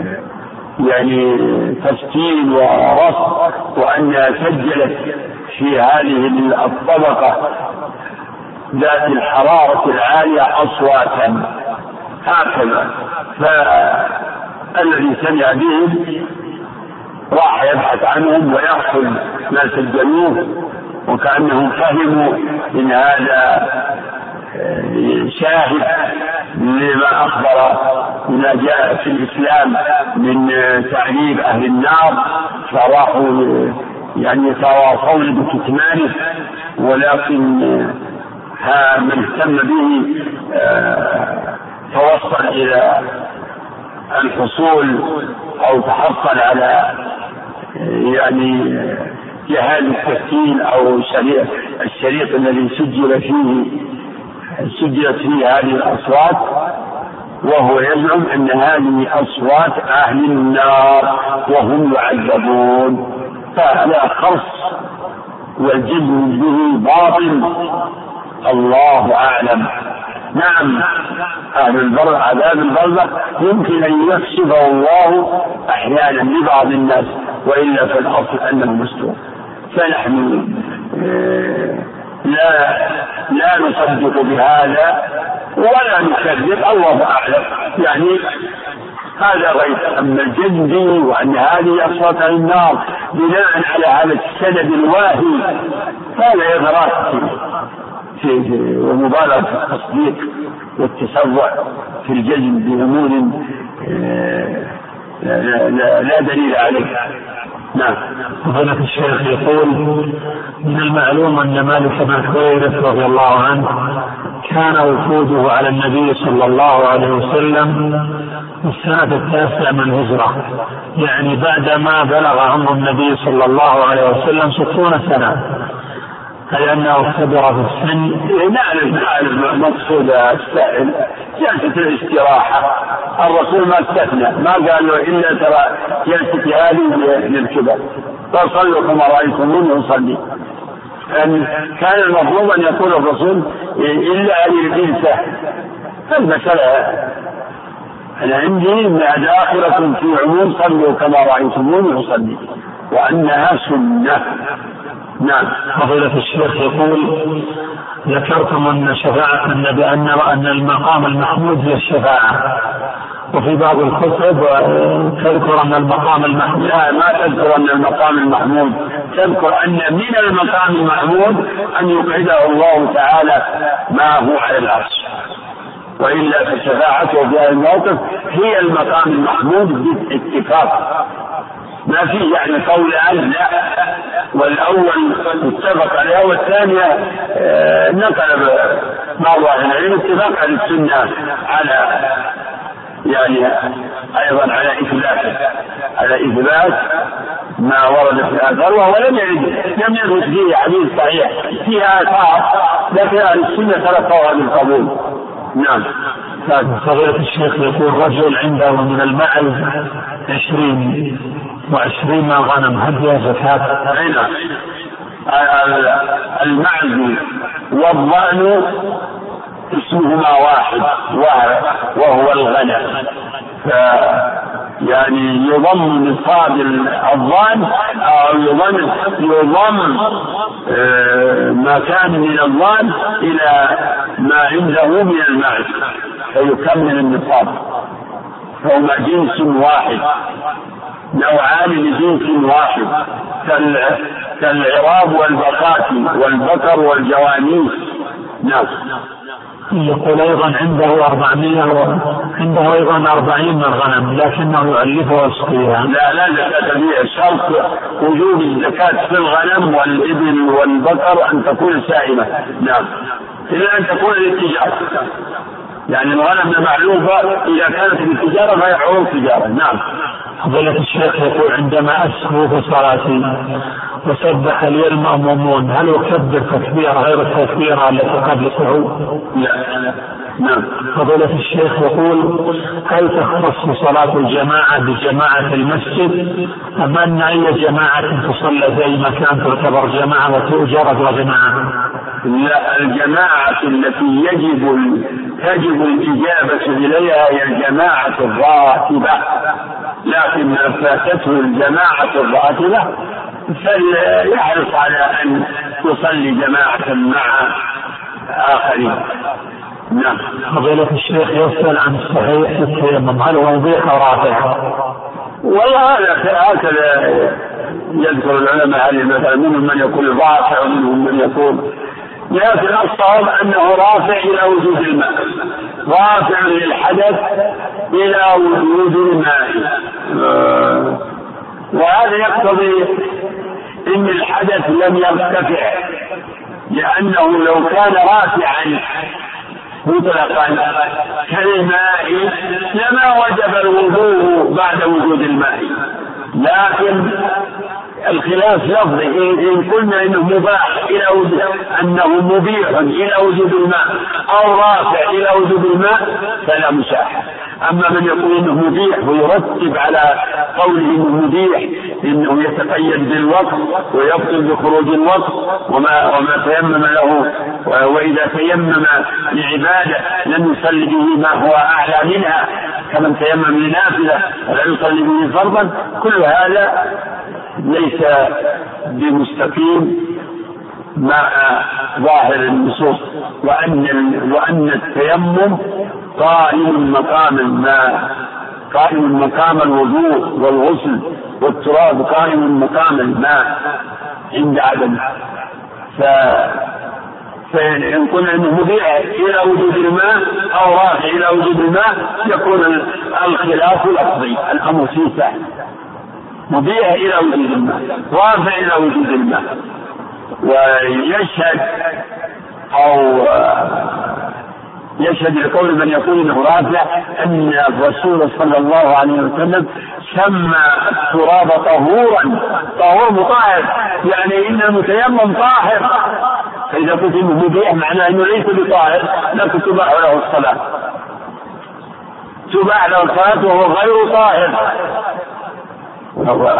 [SPEAKER 1] يعني تسجيل ورصد وانها سجلت في هذه الطبقة ذات الحرارة العالية أصواتا. هكذا. فالذي سمع بهم راح يبحث عنهم ويأخذ ما سجلوه وكأنهم فهموا من هذا شاهد لما أخبر بما جاء في الإسلام من تعذيب أهل النار فراحوا يعني يتواصون بكتمانه ولكن من اهتم به توصل إلى الحصول أو تحصل على يعني جهاز التسجيل أو الشريط الذي سجل فيه سجلت فيه هذه الأصوات وهو يزعم أن هذه أصوات أهل النار وهم يعذبون. فهذا خرص والجزم به باطل. الله أعلم. نعم أهل البر عذاب البرزخ يمكن أن يكشفه الله أحيانا لبعض الناس وإلا في الأصل أنه مستور فنحن آه، لا لا نصدق بهذا ولا نكذب. الله أعلم. يعني هذا غيب أما الجد وأن هذه أصوات النار بناء على هذا السند الواهي هذا إغراء في, ومبالغة في التصديق والتسرع في الجزم بأمور آه، لا, لا, لا دليل عليه. نعم.
[SPEAKER 3] فضيلة الشيخ يقول من المعلوم أن مالك بن حويرث رضي الله عنه كان وفوده على النبي صلى الله عليه وسلم في السنة التاسعة من الهجرة. يعني بعدما بلغ عمر النبي صلى الله عليه وسلم ستون سنة. أي أنه كبر في السن
[SPEAKER 1] نعرف نعرف مقصود السائل. جلسة الاستراحة. الرسول ما استثنى ما قال له إلا ترى جلستي هذه للكبر. فصلوا كما رأيتموني أصلي أن كان المفروض أن يقول الرسول إلا للجلسة المسألة أنا عندي أنها داخلة في عموم صلوا كما رأيتموني أصلي وأنها سنة.
[SPEAKER 3] نعم. فضيلة الشيخ يقول ذكرتم أن شفاعة النبي أن أن المقام المحمود هي الشفاعة. وفي بعض الكتب تذكر أن المقام المحمود
[SPEAKER 1] لا ما تذكر أن المقام المحمود. تذكر أن من المقام المحمود أن يقعده الله تعالى ما هو على العرش. وإلا فشفاعته في هذا الموقف هي المقام المحمود بالاتفاق. ما في يعني قولان لا. والأول اتفق عليه والثانيه آه، نقل بعض أهل العلم اتفاق على السنة على يعني أيضا على اثباته على إثبات ما ورد في الآثار وهو لم يرد لم يثبت فيه حديث صحيح فيها آثار لكن أهل السنة تلقوها بالقبول نعم.
[SPEAKER 3] فضيلة الشيخ يقول رجل عنده من المعز عشرين وعشرين غنم. فيها زكاة؟
[SPEAKER 1] أي نعم المعز والضأن اسمهما واحد وهو الغنم. يعني يضم نصاب الضأن أو يضم يضم آه، ما كان من الضأن إلى ما عنده من المعز. فيكمل النصاب. فهما جنس واحد. نوعان لجنس واحد كالعراب والبقاتي والبقر والجوانيس نعم.
[SPEAKER 3] يقول أيضا عنده أربعمية و... عنده أيضا أربعين من الغنم لكنه يؤلفها ويسقيها
[SPEAKER 1] لا لا زكاة فيها شرط وجوب الزكاة في الغنم والإبل والبقر أن تكون سائمة. نعم. إلا أن تكون للتجارة يعني الغنم معلوفة إذا كانت للتجارة فهي حروف تجارة نعم.
[SPEAKER 3] فضيلة الشيخ يقول عندما أسهو في صلاتي وسبح لي المأمومون هل أكبر تكبيرة غير التكبيرة التي قبل الصعود؟
[SPEAKER 1] لا. نعم.
[SPEAKER 3] فضيلة الشيخ يقول هل تختص صلاة الجماعة بجماعة المسجد؟ أم أن أي جماعة تصلى في أي مكان تعتبر جماعة وتؤجر أجر جماعة؟
[SPEAKER 1] لا الجماعة التي يجب تجب الإجابة إليها هي الجماعة الراتبة. لكن ما فاتته الجماعة الراتبة فليحرص على أن يصلي جماعة مع آخرين. نعم.
[SPEAKER 3] فضيلة الشيخ يسأل عن الصحيح التيمم. هل هو وظيفة رافعة؟
[SPEAKER 1] والله هذا هكذا يذكر العلماء هذه المسألة. منهم من يقول رافع ومنهم من يقول. لكن الصواب أنه رافع إلى وجود الماء. رافع للحدث إلى وجود الماء. وهذا يقتضي إن الحدث لم يرتفع لأنه لو كان رافعا مطلقا كالماء لما وجب الوضوء بعد وجود الماء لكن الخلاف لفظي إن قلنا إنه مباح إلى وجود أنه مبيح إلى وجود الماء أو رافع إلى وجود الماء فلا مساحة. أما من يقول إنه مبيح ويرتب على قوله إنه مبيح إنه يتقيد بالوقت ويبطل بخروج الوقت وما وما تيمم له وإذا تيمم لعبادة لم يصلي به ما هو أعلى منها كمن تيمم لنافلة ولا يصلي به فرضا. كل هذا ليس بمستقيم مع ظاهر النصوص وأن وأن التيمم قائم مقام الماء قائم مقام الوضوء والغسل والتراب قائم مقام الماء عند عدم. ف فإن قلنا أنه مذيع إلى وجود الماء أو راجع إلى وجود الماء يكون الخلاف لفظي الأمر فيه سهل. مذيع إلى وجود الماء رافع إلى وجود الماء. ويشهد أو يشهد لقول من يقول إنه رافع أن الرسول صلى الله عليه وسلم سمى التراب طهورا. طهور مطهر يعني إن المتيمم طاهر. فإذا قلت إنه مبيح معناه إنه ليس بطاهر لكن تباح له الصلاة. تباح له الصلاة وهو غير طاهر.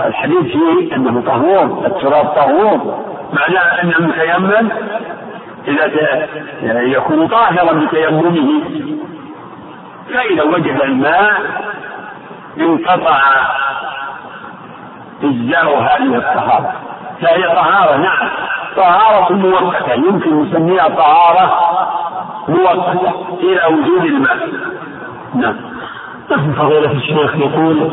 [SPEAKER 1] الحديث فيه إنه طهور التراب طهور. معناه أن المتيمم إذا يكون طاهرا بتيممه فإذا وجد الماء انقطع إجزاء هذه الطهارة. فهي طهارة نعم. طهارة مؤقتة يمكن نسميها طهارة مؤقتة إلى وجود الماء. نعم.
[SPEAKER 3] فضيلة الشيخ يقول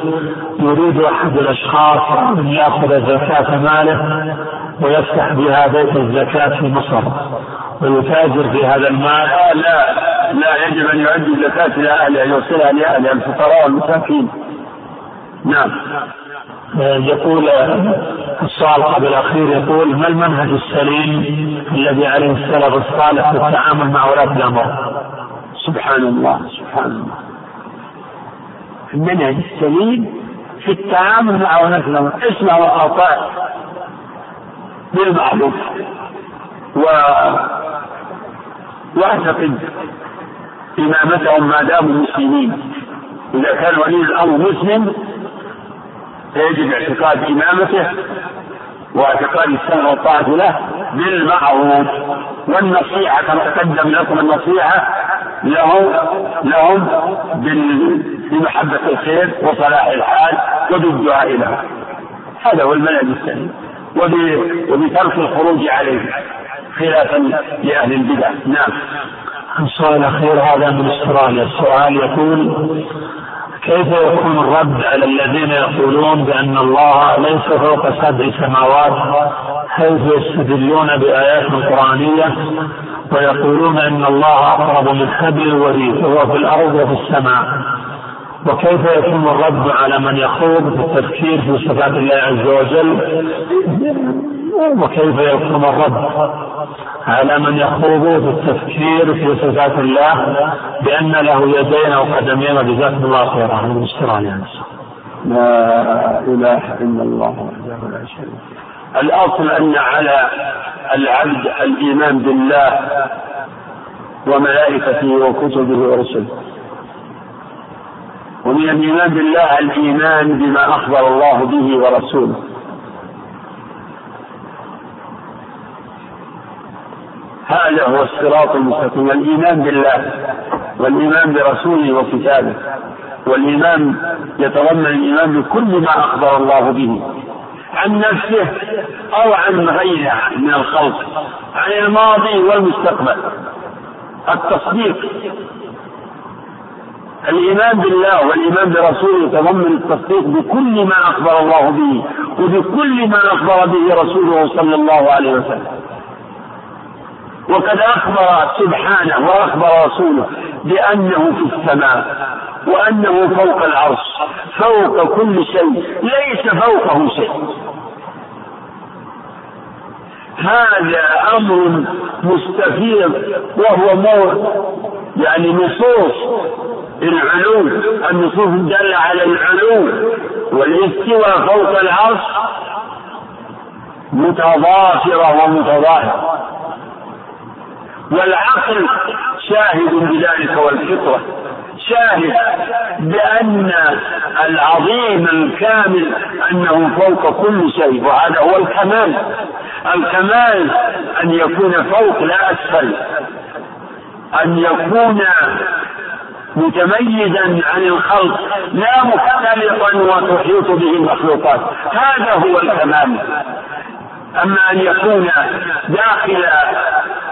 [SPEAKER 3] يريد أحد الأشخاص أن يأخذ زكاة ماله ويفتح بها بيت الزكاة في مصر ويتاجر في هذا المال؟
[SPEAKER 1] لا لا لا يجب أن يؤدي الزكاة إلى اهلها يوصلها لاهلها الفقراء والمساكين. نعم.
[SPEAKER 3] يقول السؤال قبل الأخير يقول ما المنهج السليم الذي عليه السلف الصالح في التعامل مع ولاة الأمر؟
[SPEAKER 1] سبحان الله سبحان الله. المنهج السليم في التعامل مع ولاة الأمر اسمع وأطاع بالمعروف. و واعتقد إمامتهم ما داموا مسلمين. إذا كان ولي الأمر مسلم فيجب اعتقاد إمامته واعتقاد السمع والطاعة له بالمعروف. والنصيحة كما تقدم لكم النصيحة لهم لهم بمحبة الخير وصلاح الحال وبالدعاء لهم هذا هو المنهج السليم. وبترك الخروج عليه خلافا لأهل البدع. نعم.
[SPEAKER 3] السؤال الأخير هذا من استراليا السؤال يقول كيف يكون الرد على الذين يقولون بأن الله ليس فوق سبع سماوات حيث يستدلون بآيات قرآنية ويقولون أن الله أقرب من حبل الوريد وهو في الأرض وفي السماء؟ وكيف يكون الرد على من يخوض في التفكير في صفات الله عز وجل؟ وكيف يكون الرد على من يخوض في التفكير في صفات الله بأن له يدين أو قدمين وجزاكم الله خيرا. من استراليا
[SPEAKER 1] لا إله إلا الله وحده لا شريك الأصل أن على العبد الإيمان بالله وملائكته وكتبه ورسله. ومن الإيمان بالله الإيمان بما أخبر الله به ورسوله. هذا هو الصراط المستقيم. الإيمان بالله والإيمان برسوله وكتابه والإيمان يتضمن الإيمان بكل ما أخبر الله به عن نفسه أو عن غيره من الخلق عن الماضي والمستقبل. التصديق الإيمان بالله والإيمان برسوله يتضمن التصديق بكل ما أخبر الله به وبكل ما أخبر به رسوله صلى الله عليه وسلم. وقد أخبر سبحانه وأخبر رسوله بأنه في السماء وأنه فوق العرش فوق كل شيء ليس فوقه شيء. هذا أمر مستفيض وهو يعني نصوص العلو. النصوص الدالة على العلو والاستواء فوق العرش متضافرة ومتظاهرة. والعقل شاهد بذلك والفطرة. شاهد بأن العظيم الكامل أنه فوق كل شيء وهذا هو الكمال. الكمال أن يكون فوق لا أسفل. أن يكون متميزا عن الخلق لا مختلطا وتحيط به المخلوقات هذا هو الكمال. أما أن يكون داخل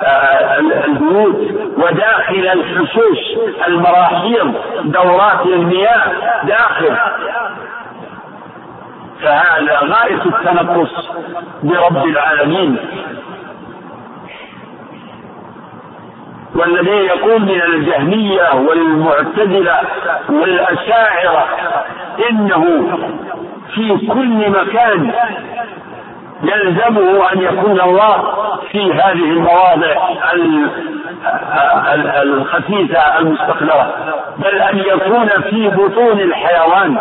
[SPEAKER 1] آه، البيوت وداخل الحشوش المراحيض دورات المياه داخل. فهذا غاية التنقص برب العالمين. والذي يقول من الجهمية والمعتزلة والأشاعرة. إنه في كل مكان يلزمه أن يكون الله في هذه المواضع الخفيفة المستقلة بل أن يكون في بطون الحيوان.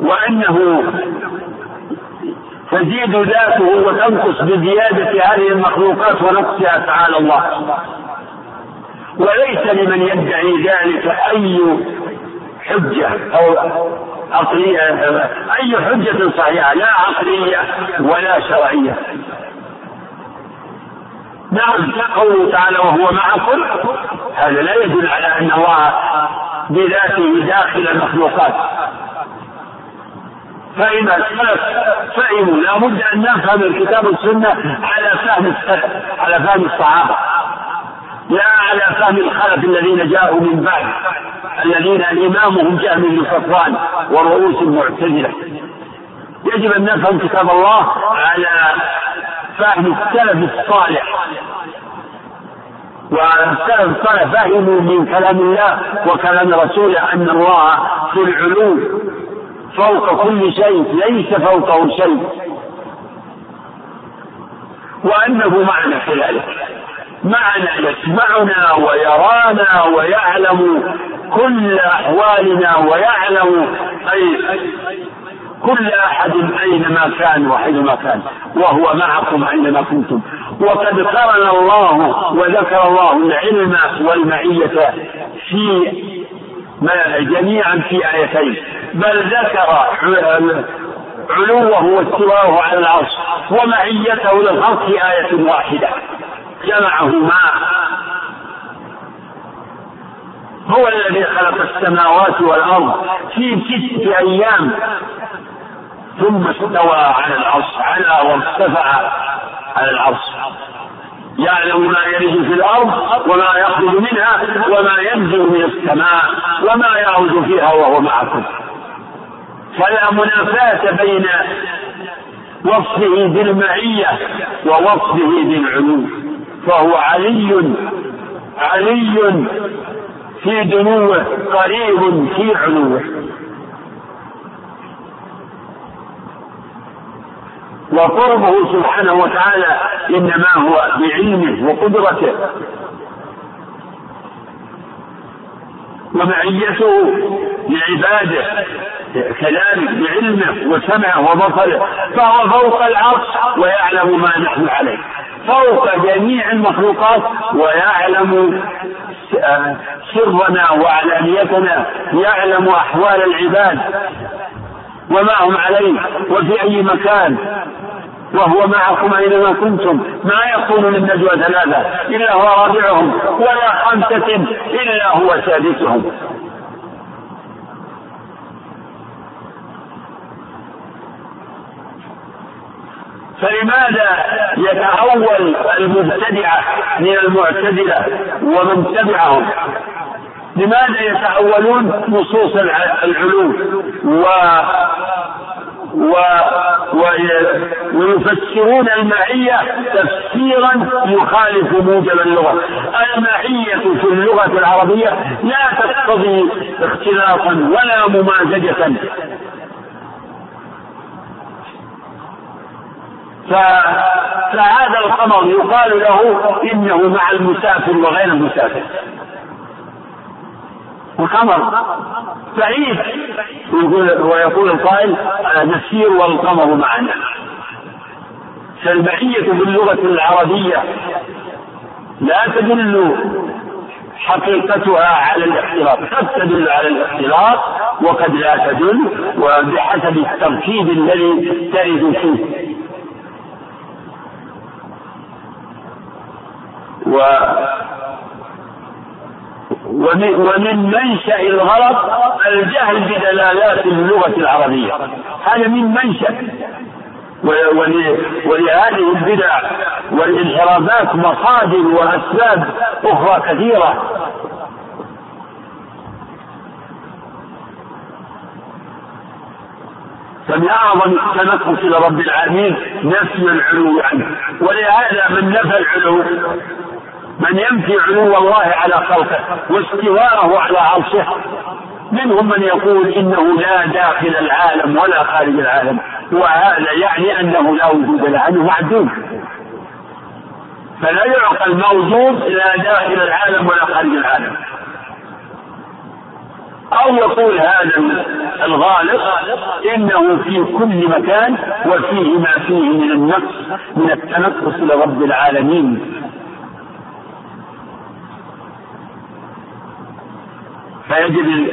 [SPEAKER 1] وأنه تزيد ذاته وتنقص بزيادة هذه المخلوقات ونقصها تعالى الله. وليس لمن يدعي ذلك أي حجة أو عقلية أي حجة صحيحة لا عقلية ولا شرعية. نعم قوله تعالى وهو معكم هذا لا يدل على أن الله بذاته داخل المخلوقات. فإن السلف فهموا لابد أن نفهم الكتاب والسنة على فهم السلف على فهم الصحابة. لا على فهم الخلف الذين جاءوا من بعد الذين إمامهم جهم بن صفوان ورؤوس المعتزلة. يجب أن نفهم كتاب الله على فهم السلف الصالح. والسلف الصالح فهموا من كلام الله وكلام رسوله أن الله في العلو فوق كل شيء ليس فوقه شيء. وأنه معنا كذلك معنا يسمعنا ويرانا ويعلم كل أحوالنا ويعلم أي كل أحد أينما كان وحينما كان. وهو معكم أينما كنتم. وقد قرن الله وذكر الله العلم والمعية في جميعا في آيتين. بل ذكر علوه واستواءه على العرش ومعيته للخلق في آية واحدة. جمعهما. هو الذي خلق السماوات والأرض في ستة أيام. ثم استوى على العرش على وارتفع على العرش. يعلم ما يلج في الأرض وما يخرج منها وما ينزل من السماء وما يعود فيها وهو معكم. فلا منافاة بين وصفه بالمعية ووصفه بالعلو. فهو علي علي في دنوه قريب في علوه. وقربه سبحانه وتعالى إنما هو بعلمه وقدرته. ومعيته لعباده كذلك بعلمه وسمعه وبصره فهو فوق العرش ويعلم ما نحن عليه. فوق جميع المخلوقات ويعلم سرنا وعلانيتنا يعلم أحوال العباد. وما هم عليه وفي أي مكان. وهو معكم أينما كنتم. ما يكون من نجوى ثلاثة. إلا هو رابعهم ولا خمسة إلا هو سادسهم. فلماذا يتأول المبتدعة من المعتزلة ومن تبعهم؟ لماذا يتأولون نصوص العلو و و ويفسرون المعية تفسيرا يخالف موجب اللغة. المعية في اللغة العربية لا تقتضي اختلاطا ولا ممازجة. فهذا القمر يقال له إنه مع المسافر وغير المسافر. القمر بعيد ويقول القائل نسير والقمر معنا. فالمعية باللغة العربية. لا تدل حقيقتها على الاختلاط. قد تدل على الاختلاط وقد لا تدل وبحسب التركيب الذي ترد فيه. و ومن, منشأ الغلط الجهل بدلالات اللغة العربية. هذا من منشأ. ولهذه البدع والانحرافات مصادر وأسباب أخرى كثيرة. فمن أعظم التنقص إلى رب العالمين نفي العلو عنه. ولهذا من نفى العلو من ينفي علو الله على خلقه واستواءه على عرشه. منهم من يقول إنه لا داخل العالم ولا خارج العالم وهذا يعني أنه لا وجود له انه معدوم. فلا يعقل موجود لا داخل العالم ولا خارج العالم. أو يقول هذا الغالب إنه في كل مكان وفيه ما فيه من النقص من التنقص لرب العالمين. فيجب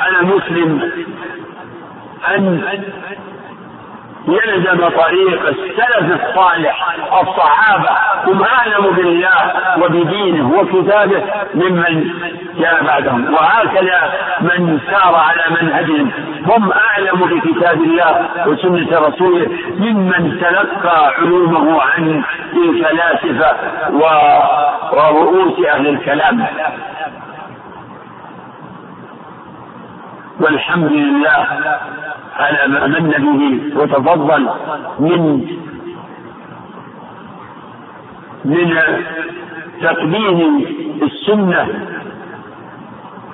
[SPEAKER 1] على المسلم أن يلزم طريق السلف الصالح الصحابة هم أعلم بالله وبدينه وكتابه ممن جاء بعدهم. وهكذا من سار على منهجهم هم أعلم بكتاب الله وسنة رسوله ممن تلقى علومه عن الفلاسفة ورؤوس أهل الكلام. والحمد لله على ما من به وتفضل من من تقديم السنة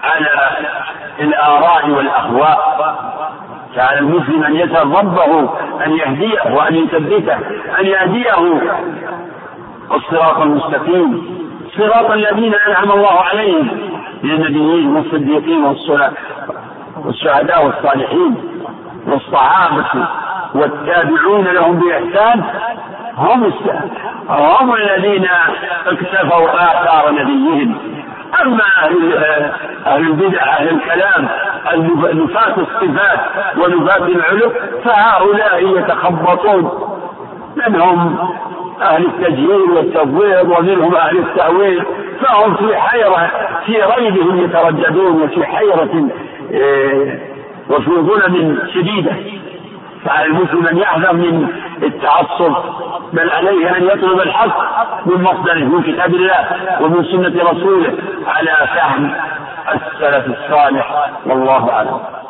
[SPEAKER 1] على الآراء والأهواء فعلى المسلم أن يسأل ربه أن يهديه وأن يثبته أن يهديه. الصراط المستقيم صراط الذين أنعم الله عليهم من النبيين والصديقين والشهداء والصالحين والصحابة والتابعون لهم بإحسان هم هم الذين اكتفوا آثار نبيهم. أما أهل أهل البدع أهل الكلام نفاة الصفات ونفاة العلو فهؤلاء يتخبطون. منهم أهل التجهيل والتفويض ومنهم أهل التأويل فهم في حيرة في ريبهم يترددون وفي حيرة وفي ظلم شديدة. فعلى المسلم أن يحذر من التعصب بل عليه أن يطلب الحق من مصدره من كتاب الله ومن سنة رسوله على فهم السلف الصالح. والله أعلم.